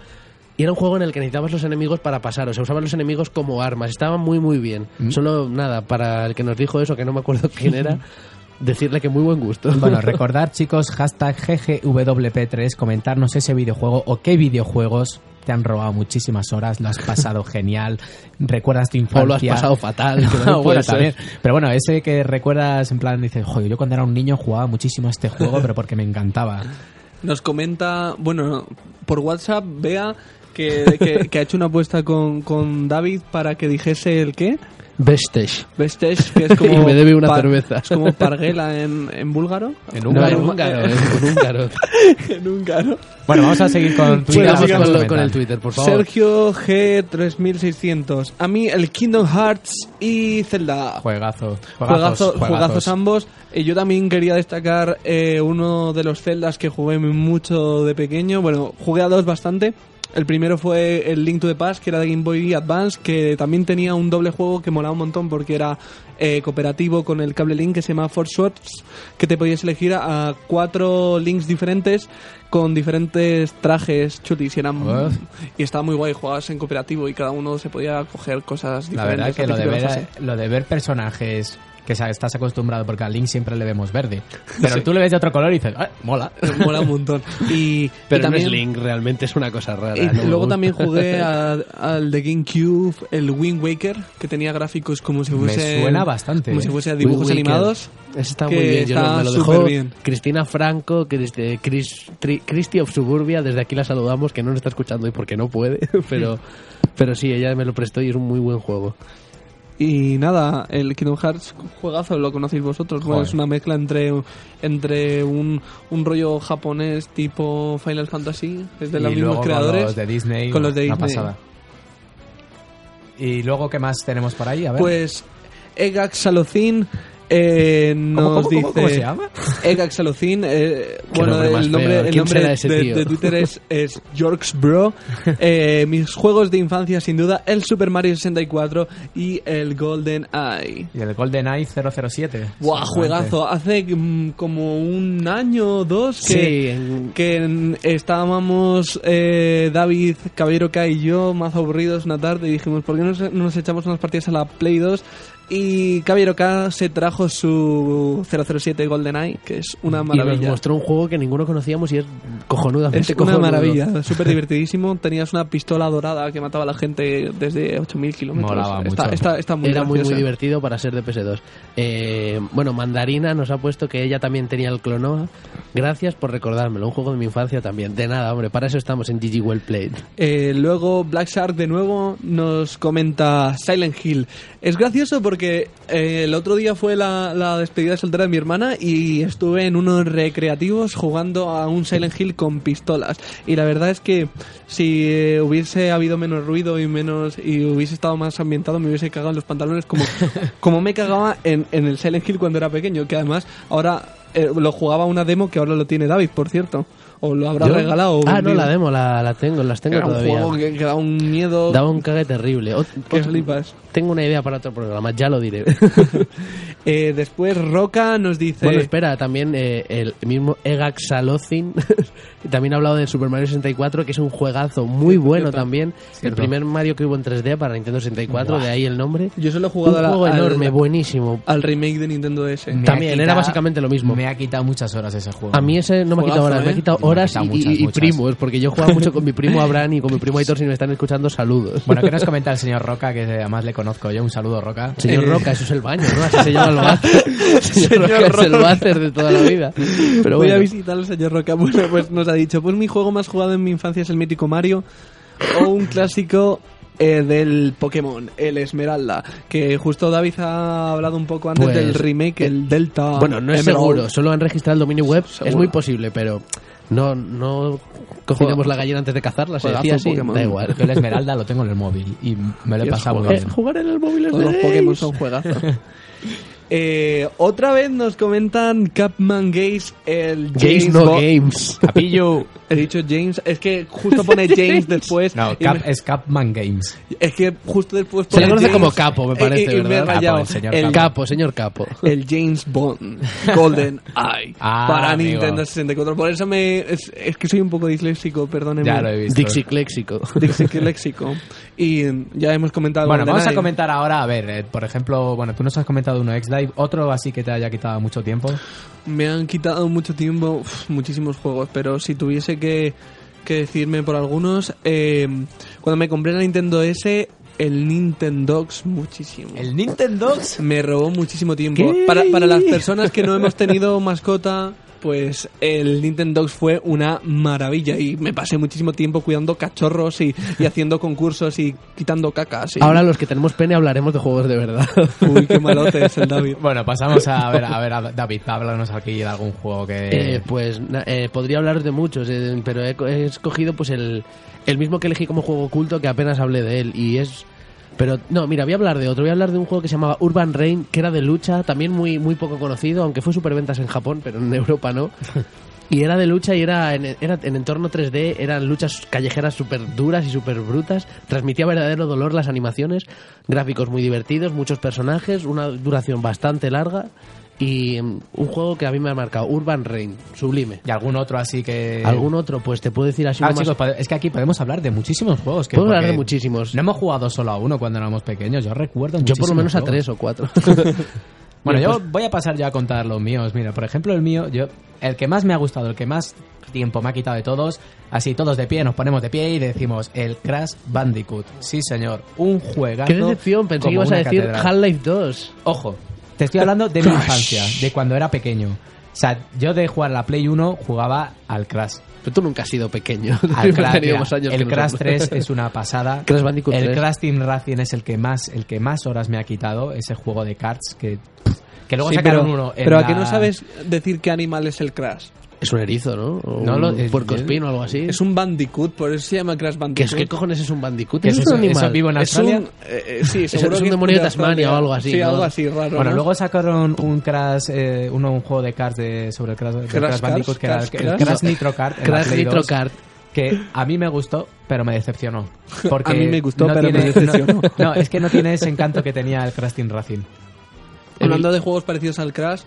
Y era un juego en el que necesitabas los enemigos para pasar. O sea, usaban los enemigos como armas. Estaba muy, muy bien. Solo nada, para el que nos dijo eso, que no me acuerdo quién era, decirle que muy buen gusto. Bueno, recordar, chicos, hashtag GGWP3, comentarnos ese videojuego o qué videojuegos te han robado muchísimas horas, lo has pasado genial, recuerdas tu infancia. O lo has pasado fatal. que también bueno. Pero bueno, ese que recuerdas en plan, dices, joder, yo cuando era un niño jugaba muchísimo a este juego, pero porque me encantaba. Nos comenta, bueno, por WhatsApp, vea que, que- que ha hecho una apuesta con, con David para que dijese el qué. Vestige. Vestige, que es como... Y me debe una cerveza. Es como parguela en, en búlgaro. En No, húngaro. en húngaro, en en húngaro. en húngaro. Bueno, vamos a seguir con Twitter. Sigamos vamos con, con el Twitter, por favor. Sergio G3600. A mí el Kingdom Hearts y Zelda. Juegazo. Juegazo- Juegazos, juegazos ambos. Eh, yo también quería destacar eh, uno de los Zeldas que jugué mucho de pequeño. Bueno, jugué a dos bastante. El primero fue el Link to the Past, que era de Game Boy Advance, que también tenía un doble juego que molaba un montón porque era eh, cooperativo con el cable Link que se llama Force Swords, que te podías elegir a cuatro links diferentes con diferentes trajes chutis y eran y estaba muy guay jugabas en cooperativo y cada uno se podía coger cosas La diferentes verdad que de, ver, la lo de ver personajes que estás acostumbrado porque a Link siempre le vemos verde. Pero tú le ves de otro color y dices, "Ah, mola. mola un montón. Y, Pero y también, no es Link, realmente es una cosa rara. y no me luego también jugué a- al de GameCube, el Wind Waker, que tenía gráficos como si Me fuese. suena bastante. Como si fuese a dibujos Wind animados. Está muy bien, yo está me lo dejó bien. Cristina Franco, que desde Chris, Tri- Christy of Suburbia, desde aquí la saludamos, que no nos está escuchando hoy porque no puede, pero, pero sí, ella me lo prestó y es un muy buen juego. Y nada, el Kingdom Hearts juegazo lo conocéis vosotros. Es una mezcla entre, entre un, un rollo japonés tipo Final Fantasy, es de los y mismos luego creadores. con los de Disney. con los de una pasada. Y luego, ¿qué más tenemos por ahí? A ver. Pues Egax Salocin eh, nos ¿Cómo, cómo, dice cómo, cómo se llama? Egax Salocin eh, bueno nombre el nombre, el ¿Quién nombre de, Twitter es, es Yorks Bro Eh, mis juegos de infancia sin duda el Super Mario 64 y el Golden Eye Y el GoldenEye 007. Buah, juegazo. Hace mm, como un año o dos que, Sí, que estábamos eh, David Caballero K y yo más aburridos una tarde y dijimos, ¿por qué nos, no nos echamos unas partidas a la Play 2? Y Caballero K se trajo su 007 GoldenEye, que es una y nos maravilla. mostró un juego que ninguno conocíamos y es cojonudamente Es una cojonudo. maravilla, súper divertidísimo. Tenías una pistola dorada que mataba a la gente desde 8.000 kilómetros. Está, mucho. está, está muy Era muy, muy divertido para ser de PS2. Eh, bueno, Mandarina nos ha puesto que ella también tenía el Clonoa. Gracias por recordármelo, un juego de mi infancia también. De nada, hombre, para eso estamos en GG Well Played. Eh, luego Black Shark de nuevo nos comenta Silent Hill. Es gracioso porque eh, el otro día fue la, la despedida de soltera de mi hermana y estuve en unos recreativos jugando a un Silent Hill con pistolas. Y la verdad es que si eh, hubiese habido menos ruido y menos y hubiese estado más ambientado me hubiese cagado en los pantalones como, como me cagaba en, en el Silent Hill cuando era pequeño. Que además ahora eh, lo jugaba una demo que ahora lo tiene David, por cierto. O lo habrá ¿Yo? regalado. o Ah, no, la demo, la, la tengo, las tengo Era un todavía. juego que, que da un miedo Daba un cague terrible. Ot- ot- flipas. Tengo una idea para otro programa, ya lo diré. Eh, después Roca nos dice... Bueno, espera, también eh, el mismo Egax Salocin también ha hablado del Super Mario 64, que es un juegazo muy bueno Cierto. también. El Cierto. primer Mario que hubo en 3D para Nintendo 64, de ahí el nombre. yo solo he Un jugado a la- juego al, enorme, buenísimo. al remake de Nintendo DS. Me ha También, era quitado- básicamente lo mismo. Me ha quitado muchas horas ese juego. A mí ese no me ha quitado horas, me ha ¿eh? quitado Me ha horas quitado y, muchas, y- y muchas. primos, porque yo jugaba mucho con mi primo Abraham y con mi primo Aitor, si me están escuchando, saludos. Bueno, ¿qué nos comenta el señor Roca? Que además le conozco yo. Un saludo, Roca. Señor Eh, Roca, eso es el baño, ¿no? Así se llama el váter. Señor, Roca es el Roca. váter de toda la vida. Pero Voy a bueno. visitar al señor Roca. Bueno, pues nos ha dicho, pues mi juego más jugado en mi infancia es el mítico Mario o un clásico eh, del Pokémon, el Esmeralda, que justo David ha hablado un poco antes Pues, del remake, el Delta. Bueno, no es Emerald. seguro, solo han registrado el dominio web, es Seguro. muy posible, pero no, no cocinemos la gallina antes de cazarla, se decía así, Pokémon. da igual. Yo el Esmeralda lo tengo en el móvil y me lo he pasado muy juego. bien. Jugar en el móvil es de los Pokémon son juegazos. Eh, otra vez nos comentan Capman Games, el James no games. Capillo. He dicho James, es que justo pone James después. No, Cap, me- es Capman Games. es que justo después Se le pone conoce James, como Capo, me y- parece, y- y me he ¿verdad? Capo, el señor el, Capo. Capo, señor Capo. el James Bond Golden Eye Ah, para amigo. Nintendo 64. Por eso me es, es que soy un poco disléxico, perdónenme. Ya lo he visto. Dixie Cléxico. Y ya hemos comentado. Bueno, vamos a comentar ahora, a ver, eh, por ejemplo, bueno, tú nos has comentado uno X-Dive, otro así que te haya quitado mucho tiempo. Me han quitado mucho tiempo, uf, muchísimos juegos, pero si tuviese que, que decirme por algunos, eh, cuando me compré la Nintendo S, el Nintendox muchísimo. El Nintendo Me robó muchísimo tiempo. Para, para las personas que no hemos tenido mascota, pues el Nintendo fue una maravilla y me pasé muchísimo tiempo cuidando cachorros y, y haciendo concursos y quitando cacas. y- Ahora los que tenemos pene hablaremos de juegos de verdad. Uy, qué malote es el David. Bueno, pasamos a ver, a ver, a David, háblanos aquí de algún juego que... Eh, pues na- eh, podría hablaros de muchos, eh, pero he, co- he escogido pues el, el mismo que elegí como juego oculto que apenas hablé de él y es pero no, mira, voy a hablar de otro, voy a hablar de un juego que se llamaba Urban Rain, que era de lucha, también muy muy poco conocido, aunque fue superventas en Japón, pero en Europa no. Y era de lucha y era en, era en entorno 3D, eran luchas callejeras súper duras y súper brutas, transmitía verdadero dolor las animaciones, gráficos muy divertidos, muchos personajes, una duración bastante larga y mm, un juego que a mí me ha marcado, Urban Rain, sublime. ¿Y algún otro así que...? ¿Algún otro? Pues te puedo decir así Ah, más- chicos, es que aquí podemos hablar de muchísimos juegos. Que Podemos hablar de muchísimos. No hemos jugado solo a uno cuando éramos pequeños, yo recuerdo Yo por lo menos a tres o cuatro. Bueno, yo voy a pasar ya a contar los míos. Mira, por ejemplo, el mío, yo, el que más me ha gustado, el que más tiempo me ha quitado de todos, así todos de pie, nos ponemos de pie y decimos el Crash Bandicoot. Sí, señor, un juegazo. Qué decepción, pensé que ibas a decir. Half-Life 2. Ojo, te estoy hablando de mi infancia, de cuando era pequeño. O sea, yo de jugar a la Play 1 jugaba al Crash. Pero tú nunca has sido pequeño. Al Crash, has tenido mira, más años el Crash nosotros. 3 es una pasada. Crash Bandicoot el 3. Crash Team Racing es el que más el que más horas me ha quitado, ese juego de cards que que luego Sí, sacaron pero, uno en pero a la- que no sabes decir qué animal es el Crash. Es un erizo, ¿no? O No, lo- un es- puercoespín o algo así. Es un Bandicoot, por eso se llama Crash ¿Qué, Bandicoot. es, ¿Qué cojones es un bandicoot? ¿Qué es un animal. ¿Eso vivo en Es Australia? un, eh, eh, sí, Es- seguro es un demonio de Australia. Tasmania o algo así, Sí, ¿no? algo así raro. Bueno, ¿no? luego sacaron un Crash, eh, uno, un juego de cards de, sobre el Crash, del Crash Crash Bandicoot, que era Crash el Cars. Crash Nitro Kart. Crash Nitro 2, Kart. Que a mí me gustó, pero me decepcionó. Porque A mí me gustó, no pero me tiene- decepcionó. No, no, es que no tiene ese encanto que tenía el Crash Team Racing. Hablando de juegos parecidos al Crash,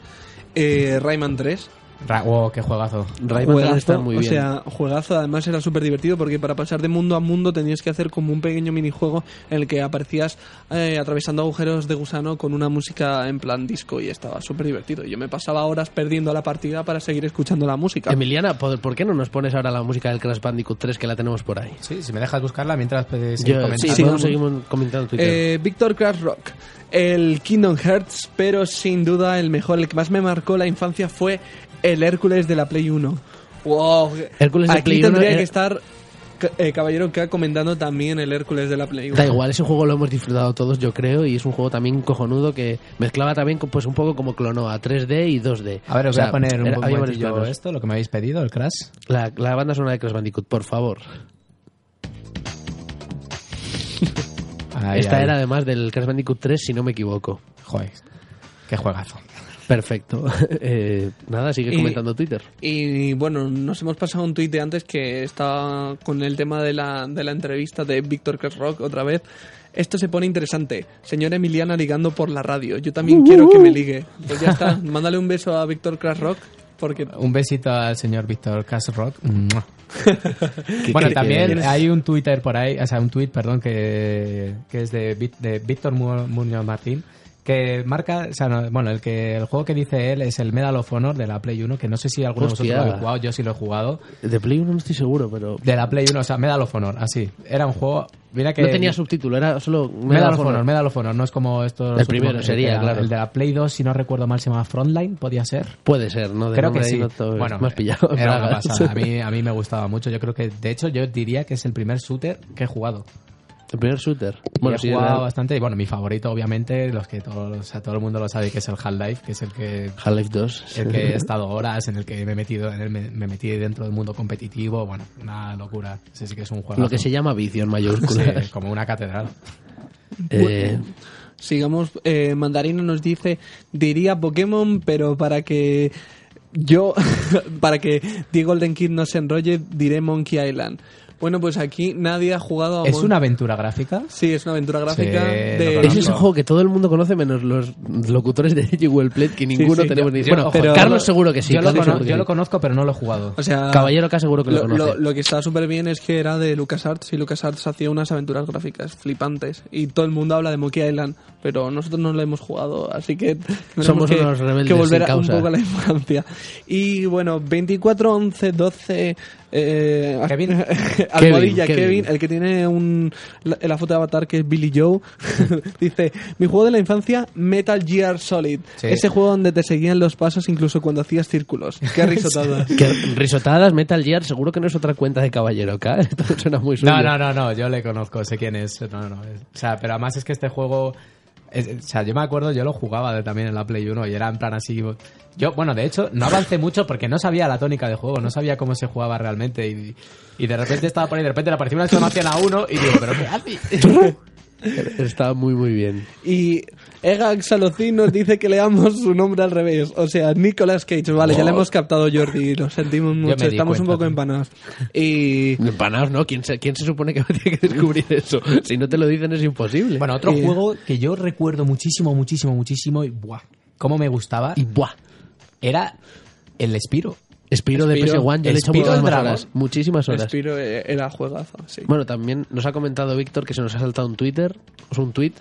eh, Rayman 3. Wow, qué juegazo. Rayman Juegazo, está muy o bien. sea, juegazo, además era súper divertido porque para pasar de mundo a mundo tenías que hacer como un pequeño minijuego en el que aparecías eh, atravesando agujeros de gusano con una música en plan disco y estaba súper divertido. Yo me pasaba horas perdiendo la partida para seguir escuchando la música. Emiliana, ¿por qué no nos pones ahora la música del Crash Bandicoot 3 que la tenemos por ahí? Sí, si me dejas buscarla mientras puedes seguir Yo, comentando. sí, podemos seguir comentando en Twitter. Eh, Víctor Crash Rock, el Kingdom Hearts, pero sin duda el mejor, el que más me marcó la infancia fue el Hércules de la Play 1. Wow. Hércules de Aquí Play 1 tendría que estar eh, Caballero K comentando también el Hércules de la Play 1. Da igual, ese juego lo hemos disfrutado todos, yo creo, y es un juego también cojonudo que mezclaba también con, pues un poco como Clonoa, 3D y 2D. A ver, os O sea, voy a poner un planos. esto, lo que me habéis pedido, el Crash. La, la banda sonora de Crash Bandicoot, por favor. Esta era además del Crash Bandicoot 3, si no me equivoco. Joder, qué juegazo. Perfecto. Eh, nada, sigue Y- comentando Twitter. Y bueno, nos hemos pasado un tuit de antes que está con el tema de la, de la entrevista de Víctor Crash Rock otra vez. Esto se pone interesante. Señora Emiliana ligando por la radio. Yo también quiero que me ligue. Pues ya está. Mándale un beso a Víctor Crash Rock. Porque Un besito al señor Víctor Casrock. bueno, qué también hay un Twitter por ahí, o sea, un tweet, perdón, que, que es de, de Víctor Mu- Muñoz Martín, que marca, o sea, no, bueno, el que el juego que dice él es el Medal of Honor de la Play 1, que no sé si alguno de vosotros lo habéis jugado, yo sí lo he jugado. De Play 1 no estoy seguro, pero... De la Play 1, o sea, Medal of Honor, así. Era un juego, mira que... No tenía subtítulo, era solo... Medal of Honor, Medal of Honor, no es como estos... El primero sería, el, claro. El de la Play 2, si no recuerdo mal, se llama Frontline, podía ser. Puede ser, ¿no? De Creo que sí. bueno, has pillado. era una pasada. A mí, a mí me gustaba mucho. Yo creo que, de hecho, yo diría que es el primer shooter que he jugado. El primer shooter. Bueno, he sí, jugado era bastante. Y bueno, mi favorito, obviamente, los que todos, o sea, todo el mundo lo sabe, que es el Half-Life, que es el que, Half-Life 2. el que he estado horas, en el que me he metido, en el, me, me metí dentro del mundo competitivo. Bueno, una locura. Ese sí que es un juego. Lo que se llama vicio en mayúsculas. como una catedral. Eh, sigamos, eh, Mandarina nos dice, diría Pokémon, pero para que yo, para que The Golden Kid no se enrolle, diré Monkey Island. Bueno, pues aquí nadie ha jugado a ¿Es Mon- una aventura gráfica? Sí, es una aventura gráfica Sí, de... lo es ese juego que todo el mundo conoce menos los locutores de Jewel Plate que ninguno sí, tenemos yo- ni yo- Bueno, pero- Carlos seguro que sí. yo, lo cono- yo conozco, pero no lo he jugado. O sea, Caballero K seguro que lo, lo, conoce. lo- lo que está súper bien es que era de LucasArts y LucasArts hacía unas aventuras gráficas flipantes y todo el mundo habla de Monkey Island, pero nosotros no lo hemos jugado, así que tenemos Somos que, unos rebeldes que volver sin a- un causa. poco a la infancia. Y bueno, 24, 11, 12, Eh, Kevin. Almohadilla Kevin, Kevin, el que tiene un, la, la foto de avatar que es Billy Joe, dice, mi juego de la infancia, Metal Gear Solid. Sí. Ese juego donde te seguían los pasos incluso cuando hacías círculos. Qué risotada. Que risotadas Metal Gear seguro que no es otra cuenta de Caballero K. Esto suena muy suyo. No, no, no, no, yo le conozco, sé quién es. No, no, es- o sea, pero además es que este juego. Es- o sea, yo me acuerdo, yo lo jugaba de- también en la Play 1 y era en plan así. Yo, bueno, de hecho, no avancé mucho porque no sabía la tónica de juego, no sabía cómo se jugaba realmente. Y, y de repente estaba por ahí, de repente le apareció una exclamación a uno y digo, ¿pero qué hace? Está muy, muy bien. Y Egag Salocín nos dice que leamos su nombre al revés. O sea, Nicolas Cage. Vale, ya le hemos captado Jordi. Lo sentimos mucho. Estamos un cuenta, poco tío. empanados. Y... Empanados, ¿no? ¿Quién se, ¿Quién se supone que tiene que descubrir eso? Si no te lo dicen es imposible. Bueno, otro Y- juego que yo recuerdo muchísimo, muchísimo, muchísimo y ¡buah! ¿Cómo me gustaba? y buah. Era el Spiro. Espiro de Espiro. PS1, yo le he hecho dragón. horas. Muchísimas horas. Spiro eh, era juegazo, sí. Bueno, también nos ha comentado Víctor que se nos ha saltado un Twitter, o sea, un tweet.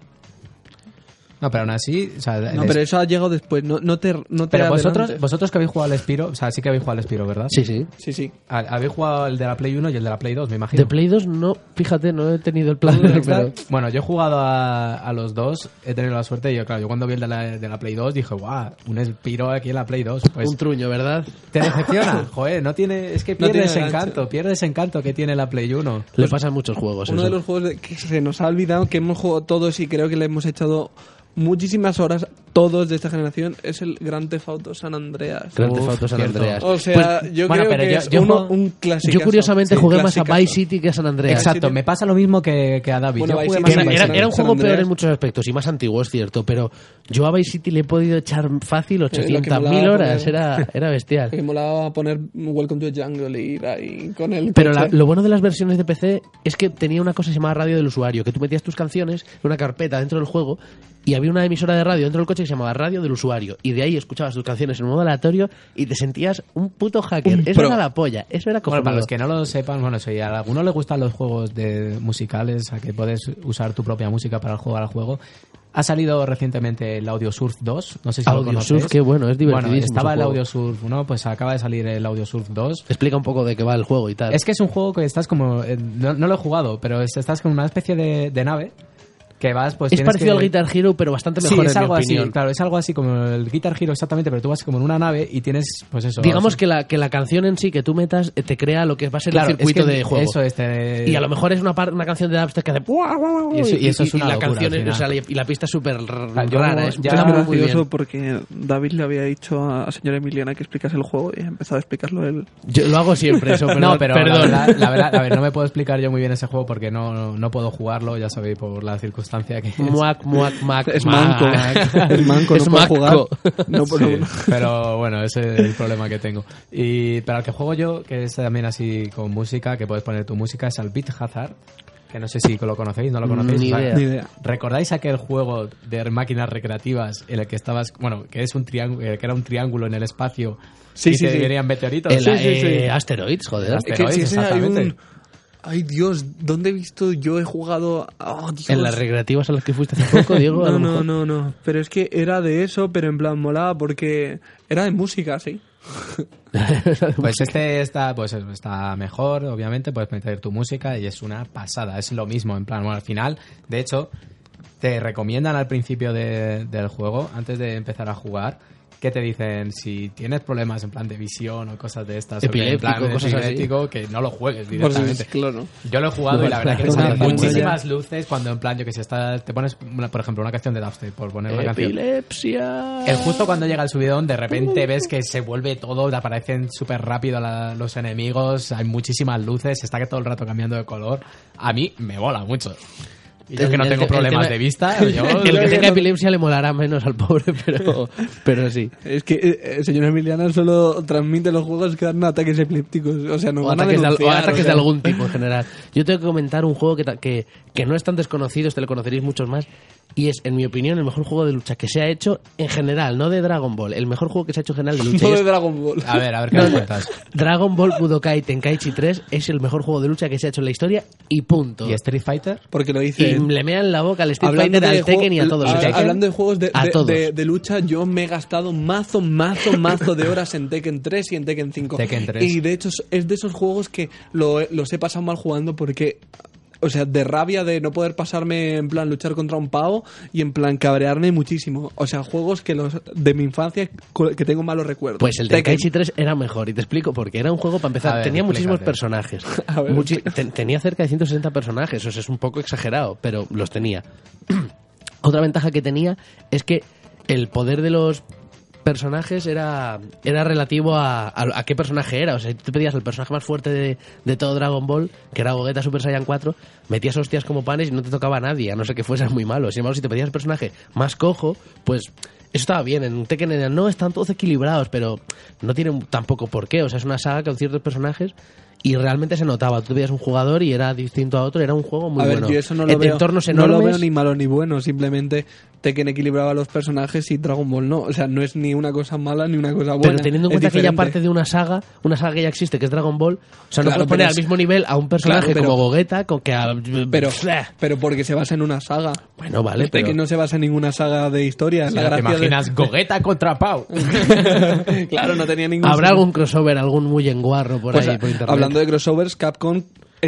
No, pero aún así, o sea, No, pero eso ha llegado después. No, no te, no te Pero vosotros, adelantes. vosotros que habéis jugado al Spiro, o sea, sí que habéis jugado al Spiro, ¿verdad? Sí, sí. Sí, sí. Ha- Habéis jugado el de la Play 1 y el de la Play 2, me imagino. De Play 2 no, fíjate, no he tenido el placer, pero... Bueno, yo he jugado a, a los dos, he tenido la suerte y yo, claro, yo cuando vi el de la, de la Play 2 dije, guau, un Spiro aquí en la Play 2. Pues Un truño, ¿verdad? te decepciona, joder, no tiene, es que No pierde tiene ese gancho. encanto, pierde ese encanto que tiene la Play 1. Le pasan muchos juegos Uno eso. de los juegos de- que se nos ha olvidado, que hemos jugado todos y creo que le hemos echado muchísimas horas, todos de esta generación, es el Gran Theft Auto San Andreas. Grand Theft Uf, Auto San. Andreas. O sea, Pues, yo bueno, creo pero que yo- es yo uno, un clásico. yo curiosamente Sí, jugué más a. Vice City que a San Andreas. Exacto, me pasa lo mismo que, que a David. Bueno, yo jugué Era, era- era un juego peor en muchos aspectos y más antiguo, es cierto, pero yo a Vice City le he podido echar fácil lo que 800.000 molaba horas, poner- era, era bestial. Que molaba poner Welcome to the Jungle y ir ahí con el Pero la- lo bueno de las versiones de PC es que tenía una cosa que se llamaba radio del usuario, que tú metías tus canciones en una carpeta dentro del juego y había una emisora de radio dentro del coche que se llamaba radio del usuario y de ahí escuchabas tus canciones en modo aleatorio y te sentías un puto hacker. Un eso pro. era la polla, eso era Bueno, cojonudo. para los que no lo sepan, bueno, si a alguno le gustan los juegos de musicales, a que puedes usar tu propia música para jugar al juego, ha salido recientemente el Audio Surf 2, no sé si lo Audio conocéis. Surf, qué bueno, es divertidísimo Bueno, estaba el juego. Audio Surf 1, pues acaba de salir el Audio Surf 2. Explica un poco de qué va el juego y tal. Es que es un juego que estás como... eh, no, no lo he jugado, pero es- estás con una especie de, de nave que vas pues... es parecido que- al Guitar Hero, pero bastante Sí, mejor es en algo mi así, claro, es algo así como el Guitar Hero exactamente, pero tú vas como en una nave y tienes, pues eso... Digamos que la, que la canción en sí que tú metas eh, te crea lo que va a ser Claro, el circuito es que de juego. Eso te- Y a lo mejor es una, par- una canción de dubstep que hace... Y eso- y eso es una la locura canción al es- o sea, final. y la pista es súper yo rara. Es, ya- muy, curioso bien. porque David le había dicho a señora Emiliana que explicase el juego y ha empezado a explicarlo él. Yo lo hago siempre eso, perdón. no, pero perdón. La, verdad, la verdad, a ver, no me puedo explicar yo muy bien ese juego porque no, no, no puedo jugarlo, ya sabéis, por la que es. Muac, muac, mac, Es mac. manco. Es manco, no Es puede manco. jugar. No, Sí, pero- pero bueno, ese es el problema que tengo. Y para el que juego yo, que es también así con música, que puedes poner tu música, es al Beat Hazard, que no sé si lo conocéis, no lo conocéis. Ni idea. Ni idea. ¿Recordáis aquel juego de máquinas recreativas en el que estabas, bueno, que es un triángulo, que era un triángulo en el espacio Sí, y sí, te sí. venían meteoritos? El, eh, Asteroids, joder. Las- Es que Asteroids, si ese hay exactamente. un... Ay Dios, ¿dónde he visto yo he jugado? Oh, Dios. En las recreativas a las que fuiste hace poco, Diego. No, no, no, no. Pero es que era de eso, pero en plan molaba porque era de música, sí. Pues este está, pues está mejor, obviamente, puedes meter tu música y es una pasada, es lo mismo, en plan, bueno, al final, de hecho, te recomiendan al principio de- del juego, antes de empezar a jugar, que te dicen si tienes problemas en plan de visión o cosas de estas, o que en Epiléptico, plan cosas así. epiléptico, que no lo juegues Pues, directamente. claro. Yo lo he jugado y la verdad que te Una salen muchísimas luces cuando en plan, yo que sé, estás, te pones, una- por ejemplo, una canción de dubstep, por poner una canción. Epilepsia. El justo cuando llega el subidón, de repente ves que se vuelve todo, te aparecen súper rápido la- los enemigos, hay muchísimas luces, está que todo el rato cambiando de color. A mí me mola mucho. Y yo que no El- tengo el- el problemas tema- de vista, yo... El que tenga epilepsia le molará menos al pobre, pero, pero sí. Es que eh, el señor Emiliana solo transmite los juegos que dan ataques epilépticos. O sea, no O van a ataques, de, al- o ataques o sea. de algún tipo en general. Yo tengo que comentar un juego que, que, que no es tan desconocido, este lo conoceréis muchos más, y es, en mi opinión, el mejor juego de lucha que se ha hecho en general, no de Dragon Ball, el mejor juego que se ha hecho en general de lucha. No de es Dragon Ball. A ver, a ver qué me cuentas. Dragon Ball Budokai Tenkaichi 3 es el mejor juego de lucha que se ha hecho en la historia y punto. ¿Y Street Fighter? Porque lo dice. Le mean la boca al Street Hablando Fighter, al Tekken y a todos. a- Hablando de juegos de, de- de- de lucha, yo me he gastado mazo, mazo, mazo, de horas en Tekken 3 y en Tekken 5. Tekken 3. Y de hecho es- es de esos juegos que lo, los he pasado mal jugando porque... O sea, de rabia de no poder pasarme en plan luchar contra un pavo y en plan cabrearme muchísimo. O sea, juegos que los de mi infancia que tengo malos recuerdos. Pues el Tekken. Tenkaichi 3 era mejor y te explico porque era un juego para empezar ver, tenía muchísimos personajes A ver, Muchi- tenía cerca de 160 personajes o sea es un poco exagerado pero los tenía otra ventaja que tenía es que el poder de los personajes era, era relativo a, a, a qué personaje era. O sea, si tú pedías el personaje más fuerte de, de todo Dragon Ball, que era Gogeta Super Saiyan 4, metías hostias como panes y no te tocaba a nadie, a no ser que fueras muy malo. Sin embargo, si te pedías el personaje más cojo, pues eso estaba bien. En Tekken era, no, están todos equilibrados, pero no tienen tampoco por qué. O sea, es una saga con ciertos personajes y realmente se notaba. Tú veías un jugador y era distinto a otro, era un juego muy a ver, bueno. yo eso no lo, En veo, entornos no lo veo ni malo ni bueno, simplemente Tekken equilibraba los personajes y Dragon Ball no. O sea, no es ni una cosa mala ni una cosa buena. Pero teniendo en cuenta que ya parte de una saga, una saga que ya existe, que es Dragon Ball, o sea, no Claro, puedes poner al mismo nivel a un personaje Claro, pero- como Gogeta con que a... Pero, pero porque se basa en una saga. Bueno, vale, Tekken pero... no se basa en ninguna saga de historia. Si la te gracia de- imaginas Gogeta contra Pau. claro, no tenía ningún ¿Habrá sentido. algún crossover, algún muy enguarro por Pues, ahí por internet? hablando de crossovers, Capcom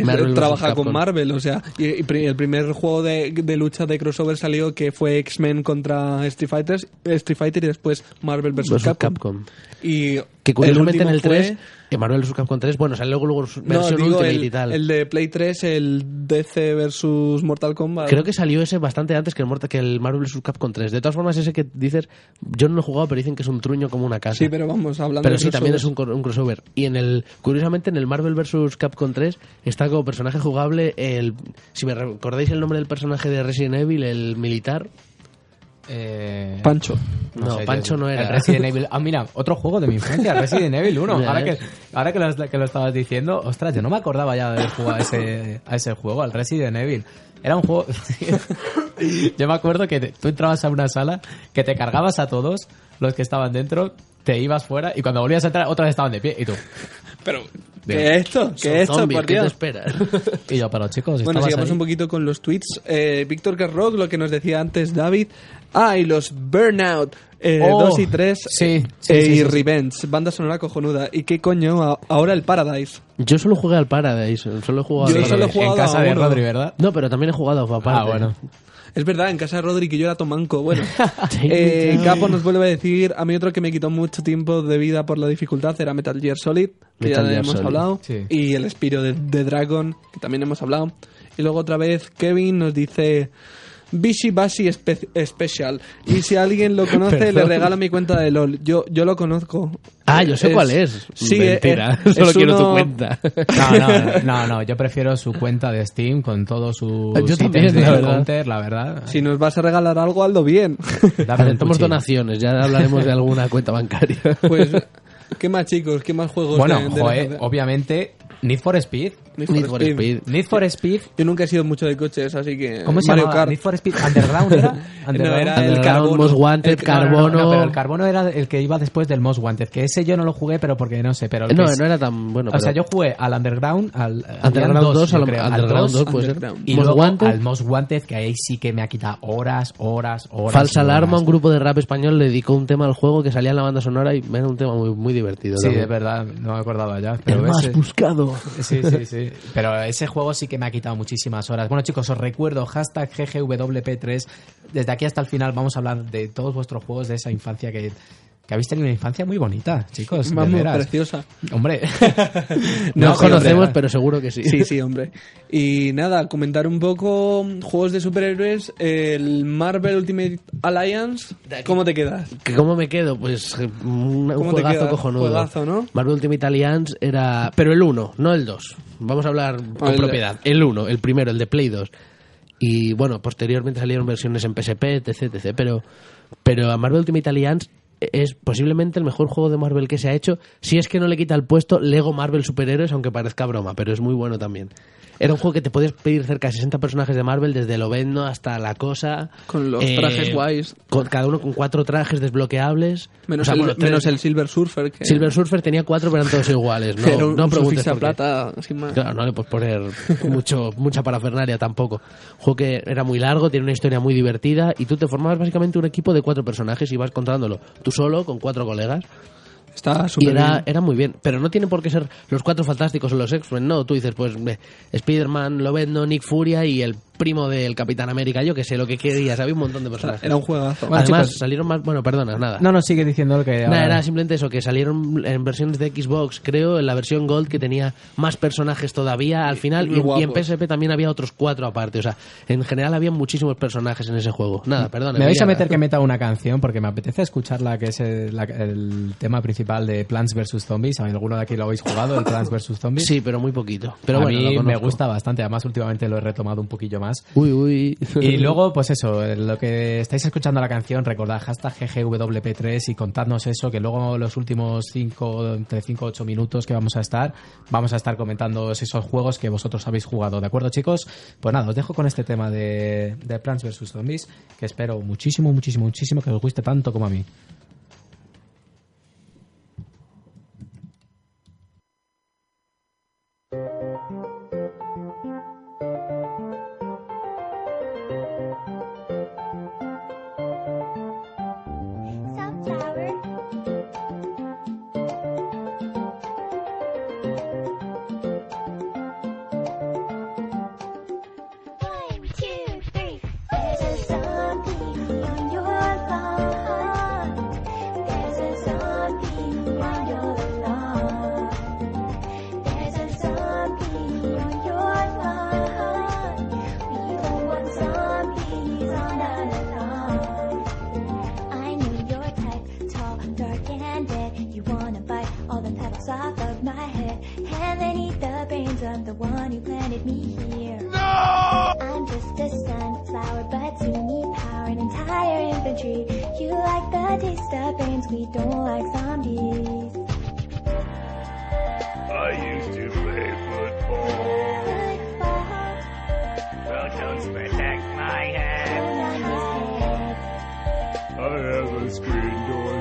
Marvel trabaja con Marvel, o sea, y, el primer juego de, de lucha de crossover salió que fue X-Men contra Street Fighter, Street Fighter y después Marvel vs. Versus Capcom. Capcom. Y Que curiosamente el en el último 3, fue- en Marvel vs. Capcom 3, bueno, salió luego su no, versión digo Ultimate el, y tal. el de Play 3, el DC versus Mortal Kombat. Creo que salió ese bastante antes que el, que el Marvel vs. Capcom 3. De todas formas, ese que dices, yo no lo he jugado, pero dicen que es un truño como una casa. Sí, pero vamos, hablando Pero de sí, también es un, un crossover. Y en el, curiosamente, en el Marvel vs. Capcom 3 está como personaje jugable el, si me recordáis el nombre del personaje de Resident Evil, el militar. Eh, Pancho. No, sé, Pancho yo- no era. el Resident Evil. Ah, mira, otro juego de mi infancia, Resident Evil 1. Ya Ahora que, ahora que, lo, que lo estabas diciendo, ostras, yo no me acordaba ya de haber jugado a ese, a ese juego, al Resident Evil. Era un juego. yo me acuerdo que te- tú entrabas a una sala, que te cargabas a todos los que estaban dentro, te ibas fuera y cuando volvías a entrar, otra vez estaban de pie. Y tú. Pero. ¿qué es esto? ¿Qué es esto, zombies, por ¿qué te esperas? Y yo, pero chicos, Bueno, sigamos ahí. un poquito con los tweets. Eh, Víctor Carrock, lo que nos decía antes David. Ah, y los Burnout eh, Oh, 2 y 3 sí, sí, eh, sí, y sí, sí. Revenge. Banda sonora cojonuda. ¿Y qué coño? A- Ahora el Paradise. Yo solo jugué al Paradise, solo he jugado Yo al solo he Paradise. jugado en casa a de. Rodri, ¿verdad? No, pero también he jugado aparte. Ah, bueno. Es verdad, en casa de Rodri que yo era tomanco. Bueno, eh, Capo nos vuelve a decir, a mí otro que me quitó mucho tiempo de vida por la dificultad era Metal Gear Solid, que Metal ya Gear hemos Solid. hablado, Sí. y el Spiro de, de Dragon, que también hemos hablado. Y luego otra vez Kevin nos dice... Bishi Bashi Spe- Special. Y si alguien lo conoce, le regala mi cuenta de LOL. Yo, yo lo conozco. Ah, yo sé cuál es. Sí, Mentira, eh, solo es quiero tu uno- cuenta. No, no, no, no, yo prefiero su cuenta de Steam con todos sus Yo ítems también, de la verdad. counter, la verdad. Si nos vas a regalar algo, hazlo bien. Aceptamos donaciones, ya hablaremos de alguna cuenta bancaria. Pues, ¿qué más chicos? ¿Qué más juegos? Bueno, de- de la- obviamente, Need for Speed. Need Need for Speed. Need for Speed. Yo nunca he sido mucho de coches, así que. ¿Cómo se Mario llama? Kart. Need for Speed Underground era? No, era el Underground, carbono. Most Wanted, El- No, no, Carbono... no, no, pero el carbono era el que iba después del Most Wanted, que ese yo no lo jugué, pero porque no sé, pero el No, es- no era tan bueno. O sea, pero- yo jugué al Underground, al habían Underground 2, yo al creo, al Underground 2, 2 puede ser. Underground. y Most luego Wanted. al Most Wanted, que ahí sí que me ha quitado horas, horas, horas. Falsa horas. Alarma, un grupo de rap español le dedicó un tema al juego que salía en la banda sonora y era un tema muy, muy divertido. Sí, es verdad, no me acordaba ya. Pero El más buscado. Sí, sí, sí. Pero ese juego sí que me ha quitado muchísimas horas. Bueno, chicos, os recuerdo, hashtag GGWP3. Desde aquí hasta el final vamos a hablar de todos vuestros juegos de esa infancia que, que habéis tenido una infancia muy bonita, chicos. veras. preciosa. Hombre. No, No, nos sí, conocemos, hombre. pero seguro que sí. Sí, sí, hombre. Y nada, comentar un poco juegos de superhéroes. El Marvel Ultimate Alliance. ¿Cómo te quedas? ¿Que ¿Cómo me quedo? Pues eh, un, un ¿Cómo te juegazo cojonudo. Juegazo, ¿no? Marvel Ultimate Alliance era... Pero el 1, no el 2. Vamos a hablar con El- propiedad. El 1, el primero, el de Play 2. Y bueno, posteriormente salieron versiones en PSP, etc, etc. Pero, pero a Marvel Ultimate Alliance es posiblemente el mejor juego de Marvel que se ha hecho. Si es que no le quita el puesto Lego Marvel Superhéroes, aunque parezca broma, pero es muy bueno también. Era un juego que te podías pedir cerca de 60 personajes de Marvel, desde el Ovendo hasta la cosa. Con los Eh, trajes guays. Con, cada uno con cuatro trajes desbloqueables. Menos, O sea, el, bueno, menos el Silver Surfer. Que Silver Surfer tenía cuatro, pero eran todos iguales. No, era un, no un preguntes por qué. plata, sin más. Claro, no le puedes poner mucho, mucha parafernalia tampoco. Juego que era muy largo, tiene una historia muy divertida y tú te formabas básicamente un equipo de cuatro personajes y vas contándolo tú solo con cuatro colegas. Está Y súper era, bien. era muy bien, pero no tiene por qué ser los cuatro fantásticos o los X-Men, no. Tú dices, pues Spider-Man, Lobezno, Nick Furia y el primo del Capitán América, yo que sé lo que querías, había un montón de personajes. Era un juegazo. Bueno, Además, chicos. salieron más. Bueno, perdona, nada. No, no, sigue diciendo que... Nada, ahora- era simplemente eso, que salieron en versiones de Xbox, creo, en la versión Gold que tenía más personajes todavía al final y, y en. PSP también había otros cuatro aparte. O sea, en general había muchísimos personajes en ese juego. Nada, perdona. Me vais a meter que meta una canción porque me apetece escucharla, que es el, la- el tema principal de Plants vs. Zombies. ¿Alguno de aquí lo habéis jugado, el Plants vs. Zombies? Sí, pero muy poquito. Pero a bueno, mí me gusta bastante, además últimamente lo he retomado un poquillo más. Uy, uy. Y luego, pues eso, lo que estáis escuchando la canción, recordad hashtag GGWP3 y contadnos eso, que luego los últimos 5, entre 5 y 8 minutos que vamos a estar, vamos a estar comentando esos juegos que vosotros habéis jugado, ¿de acuerdo chicos? Pues nada, os dejo con este tema de, de Plants vs. Zombies, que espero muchísimo, muchísimo, muchísimo que os guste tanto como a mí. Then eat the brains of the one who planted me here. No! I'm just a sunflower, but you need power and entire infantry. You like the taste of brains, we don't like zombies. I used to play football. Well, don't protect my head. put on his head, I have a screen door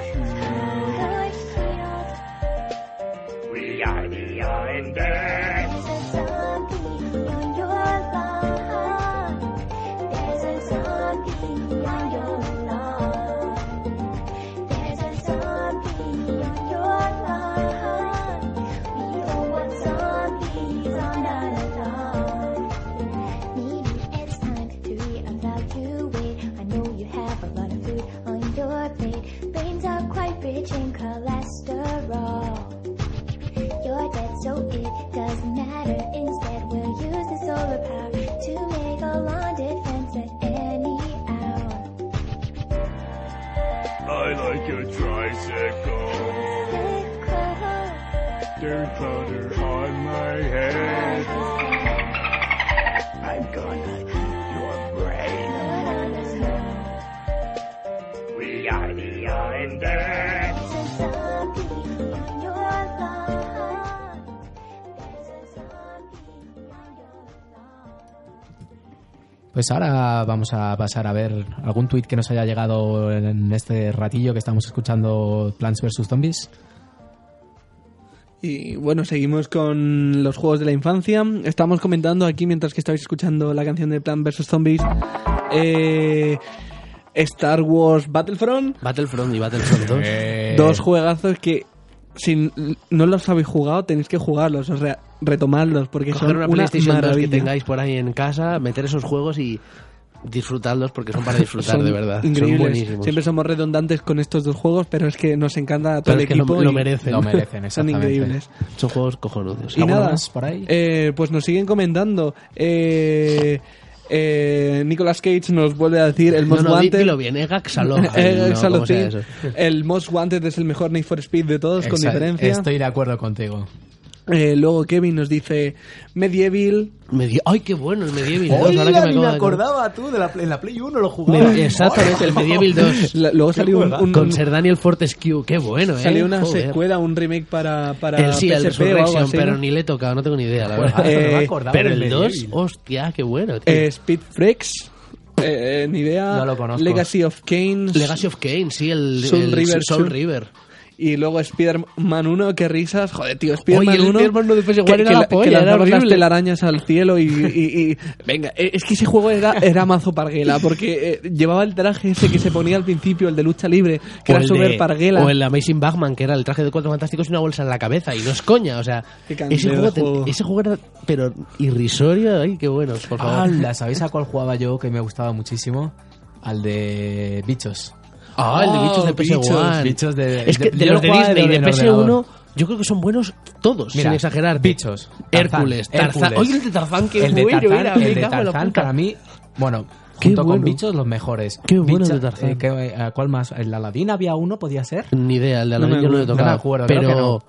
On my head. I'm gonna eat your brain. We are. Pues ahora vamos a pasar a ver algún tuit que nos haya llegado en este ratillo que estamos escuchando Plants vs. Zombies. Y bueno, seguimos con los juegos de la infancia. Estamos comentando aquí mientras que estabais escuchando la canción de Plan vs Zombies. eh, Star Wars Battlefront. Battlefront y Battlefront 2. Eh, Dos juegazos que si no los habéis jugado tenéis que jugarlos, o sea, retomarlos porque Coger son una una PlayStation 2 que tengáis por ahí en casa, meter esos juegos y disfrutarlos porque son para disfrutar Son de verdad. Son Increíbles. buenísimos. Siempre somos redundantes con estos dos juegos, pero es que nos encanta a todo el lo, equipo. lo merecen. Lo merecen, Son increíbles. Son juegos cojonudos. Y ¿Alguno nada, más por ahí? eh, pues nos siguen comentando. Eh, eh, Nicolas Cage nos vuelve a decir el Most no, Wanted. dilo bien. Eh, no, eso. el Most Wanted es el mejor Need for Speed de todos, con diferencia. Estoy de acuerdo contigo. Eh, luego Kevin nos dice Medieval. Medi- ¡Ay, qué bueno el Medieval 2! Hola, ahora que me ni me de- acordaba tú, de la, en la Play 1 lo jugaba. Me- Exactamente, el Medieval 2. La- luego salió un, un- Con Sir Daniel Fortescue, qué bueno, ¿eh? salió una Joder. secuela, un remake para, para El sí, el PSP o algo Resurrection, así, pero ¿no? ni le he tocado, no tengo ni idea, la Bueno, verdad. no me Eh, acordaba pero el 2, Medieval. hostia, qué bueno, tío. Eh, Speed Freaks. Eh, eh, ni idea. No lo conozco. Legacy of Kane. Legacy of Kane, sí, el Soul el River, Soul Soul- River. Y luego Spider-Man 1, qué risas. Joder, tío, Spider-Man el 1. Spider-Man 1 de PS1 que, era que la la- polla, que era las telarañas al cielo y, y- y- Venga, eh, es que ese juego era, era mazo parguela, porque eh, llevaba el traje ese que se ponía al principio, el de lucha libre, que O era super de- parguela. O el Amazing Batman, que era el traje de cuatro fantásticos y una bolsa en la cabeza. Y no es coña, o sea. Ese juego, te- ese juego era, pero irrisorio. Ay, qué bueno, por favor. ¿Sabéis a cuál jugaba yo que me gustaba muchísimo? Al de Bichos. Ah, el de bichos de PS1. Bichos de- Es que de- de yo los lo de Disney de en PS1, ordenador. yo creo que son buenos todos, Mira, sin exagerar. Bichos. Hércules, Tarzán. Oye, el de Tarzán, qué el de bueno, Tarzán, era, el de Tarzán para mí, bueno, Qué junto bueno. con Bichos los mejores. Qué bueno Bicha- el de Tarzán. eh, ¿qué- eh, ¿Cuál más? ¿El Aladín había uno? ¿Podía ser? Ni idea, el de No me Aladdin yo no acuerdo, tocado. no me acuerdo, pero que no.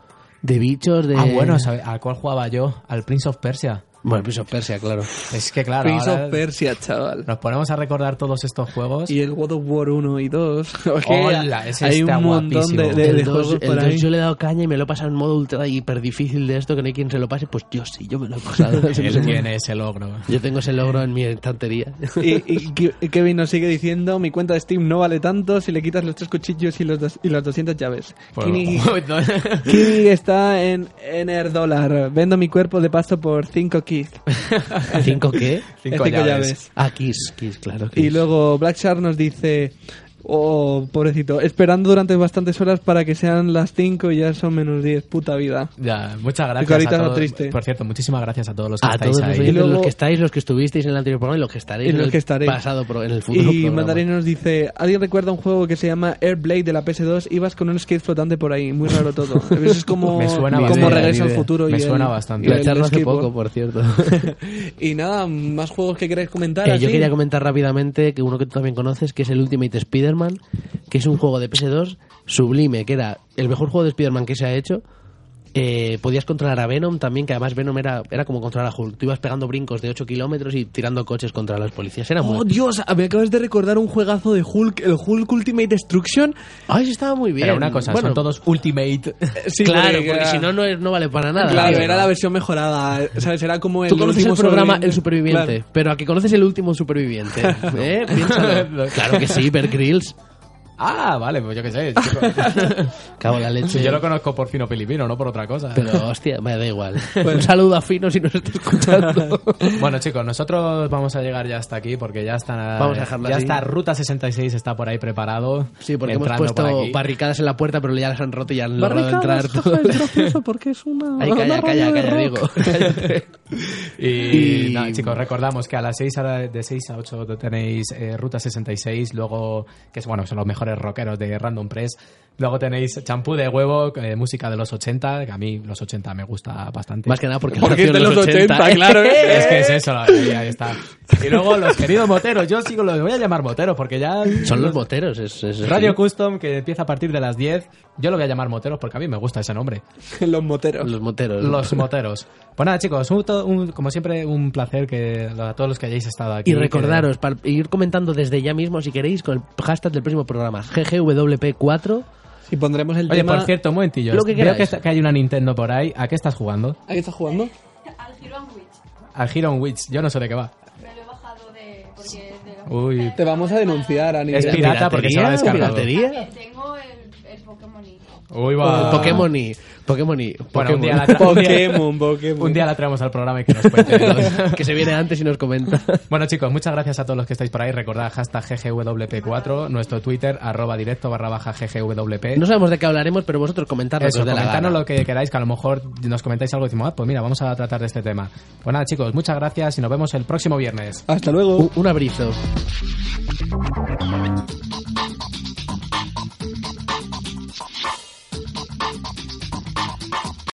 de bichos, de. Ah, bueno, ¿sabe- ¿a cuál jugaba yo? Al Prince of Persia. Bueno, Prince of Persia, claro. Es que claro, Prince of Persia, chaval. nos ponemos a recordar todos estos juegos. Y el God of War 1 y 2. Hola, ese hay está un montón guapísimo. de, de- el de 2, juegos por 2 ahí. yo le he dado caña y me lo he pasado en modo ultra hiper difícil de esto que no hay quien se lo pase, pues yo sí, yo me lo he pasado. Él tiene ese logro. Yo tengo ese logro en mi estantería. Y, y Ke- Kevin nos sigue diciendo, mi cuenta de Steam no vale tanto si le quitas los tres cuchillos y, los dos- y las 200 llaves. Pues, Kini, no. Kini está en, en el dólar. Vendo mi cuerpo de paso por 5 keys. ¿Cinco qué? Cinco Cinco llaves. llaves. Ah, Kiss, Kiss, claro. Kiss. Y luego Black Shark nos dice, oh, pobrecito, esperando durante bastantes horas para que sean las 5 y ya son menos 10, puta vida. Ya, muchas gracias carita a no todos. triste. Por cierto, muchísimas gracias a todos los que A estáis todos los, ahí. Y luego- los que estáis, los que estuvisteis en el anterior programa y los que estaréis Y en los el que estaréis. pasado, pro- en el futuro Y. Mandarín nos dice, ¿alguien recuerda un juego que se llama Airblade de la PS2? Ibas con un skate flotante por ahí, muy raro todo. Es como, Me suena como bastante, Regreso ni al futuro. Me y suena el- bastante. y La el charla hace poco, por cierto. y nada, más juegos que queréis comentar. Eh, así? yo quería comentar rápidamente que uno que tú también conoces, que es el Ultimate Que es un juego de PS2 sublime, que era el mejor juego de Spider-Man que se ha hecho. Eh, podías controlar a Venom también, que además Venom era, era como controlar a Hulk. Tú ibas pegando brincos de 8 kilómetros y tirando coches contra las policías. Era muy... Oh, Dios, me acabas de recordar un juegazo de Hulk, el Hulk Ultimate Destruction. Ay, sí estaba muy bien. Pero una cosa, Bueno, son todos Ultimate. Sí, claro, porque era- si no, no, es- no vale para nada. Claro, era la versión mejorada. ¿Sabes? Era como el Tú conoces el último programa sobreviviente. El Superviviente, Claro. pero a que conoces el último superviviente. ¿Eh? Piénsalo. claro que sí, Bear Grylls. Ah, vale, pues yo qué sé. en la leche. Yo lo conozco por fino filipino, no por otra cosa. Pero hostia, me da igual. Un saludo a Fino si nos está escuchando. Bueno, chicos, nosotros vamos a llegar ya hasta aquí porque ya está. Vamos a dejarlo Ya así. está Ruta 66 está por ahí preparado. Sí, porque hemos por puesto aquí. barricadas en la puerta, pero ya las han roto y ya han logrado entrar. jaja, es gracioso porque es una... Ay, calla, una calla, calla, digo. Y, Y- nada, chicos, recordamos que a las 6 a- de 6 a 8 tenéis eh, Ruta 66, luego, que es bueno, son los mejores rockeros de Random Press. Luego tenéis Champú de Huevo, eh, música de los 80, que a mí los 80 me gusta bastante. Más que nada porque, Porque es de los 80, claro. Es que es eso, la- ahí, ahí está. Y luego los queridos moteros, yo sigo los voy a llamar moteros porque ya... Son los moteros. Es, es- Radio sí. Custom, que empieza a partir de las 10, yo lo voy a llamar moteros porque a mí me gusta ese nombre. Los moteros. Los moteros. Los moteros. Pues nada, chicos, un- un- como siempre, un placer que a todos los que hayáis estado aquí. Y recordaros, para ir comentando desde ya mismo, si queréis, con el hashtag del próximo programa, GGWP4. Y pondremos el Oye, tema... por cierto, un momentillo. Lo que Veo que, está- que hay una Nintendo por ahí. ¿A qué estás jugando? ¿A qué estás jugando? Al Hero and Witch. Al Hero and Witch. Yo no sé de qué va. Me lo he bajado de. Porque de Uy. Te vamos a denunciar a nivel... Es pirata porque se lo ha descargado. ¿Piratería? El, el Pokémon y- Uy, va. Pokémon y... Pokémon y... Bueno, un día, la Pokémon. un día- Pokémon, Pokémon. un día la traemos al programa y que nos cuente. que se viene antes y nos comenta. Bueno chicos, muchas gracias a todos los que estáis por ahí. Recordad hashtag GGWP4, nuestro Twitter, arroba directo barra baja GGWP. No sabemos de qué hablaremos, pero vosotros comentad lo que Eso, la comentadnos lo que queráis, que a lo mejor nos comentáis algo y decimos, ah, pues mira, vamos a tratar de este tema. Pues nada chicos, muchas gracias y nos vemos el próximo viernes. Hasta luego. Un, un abrizo.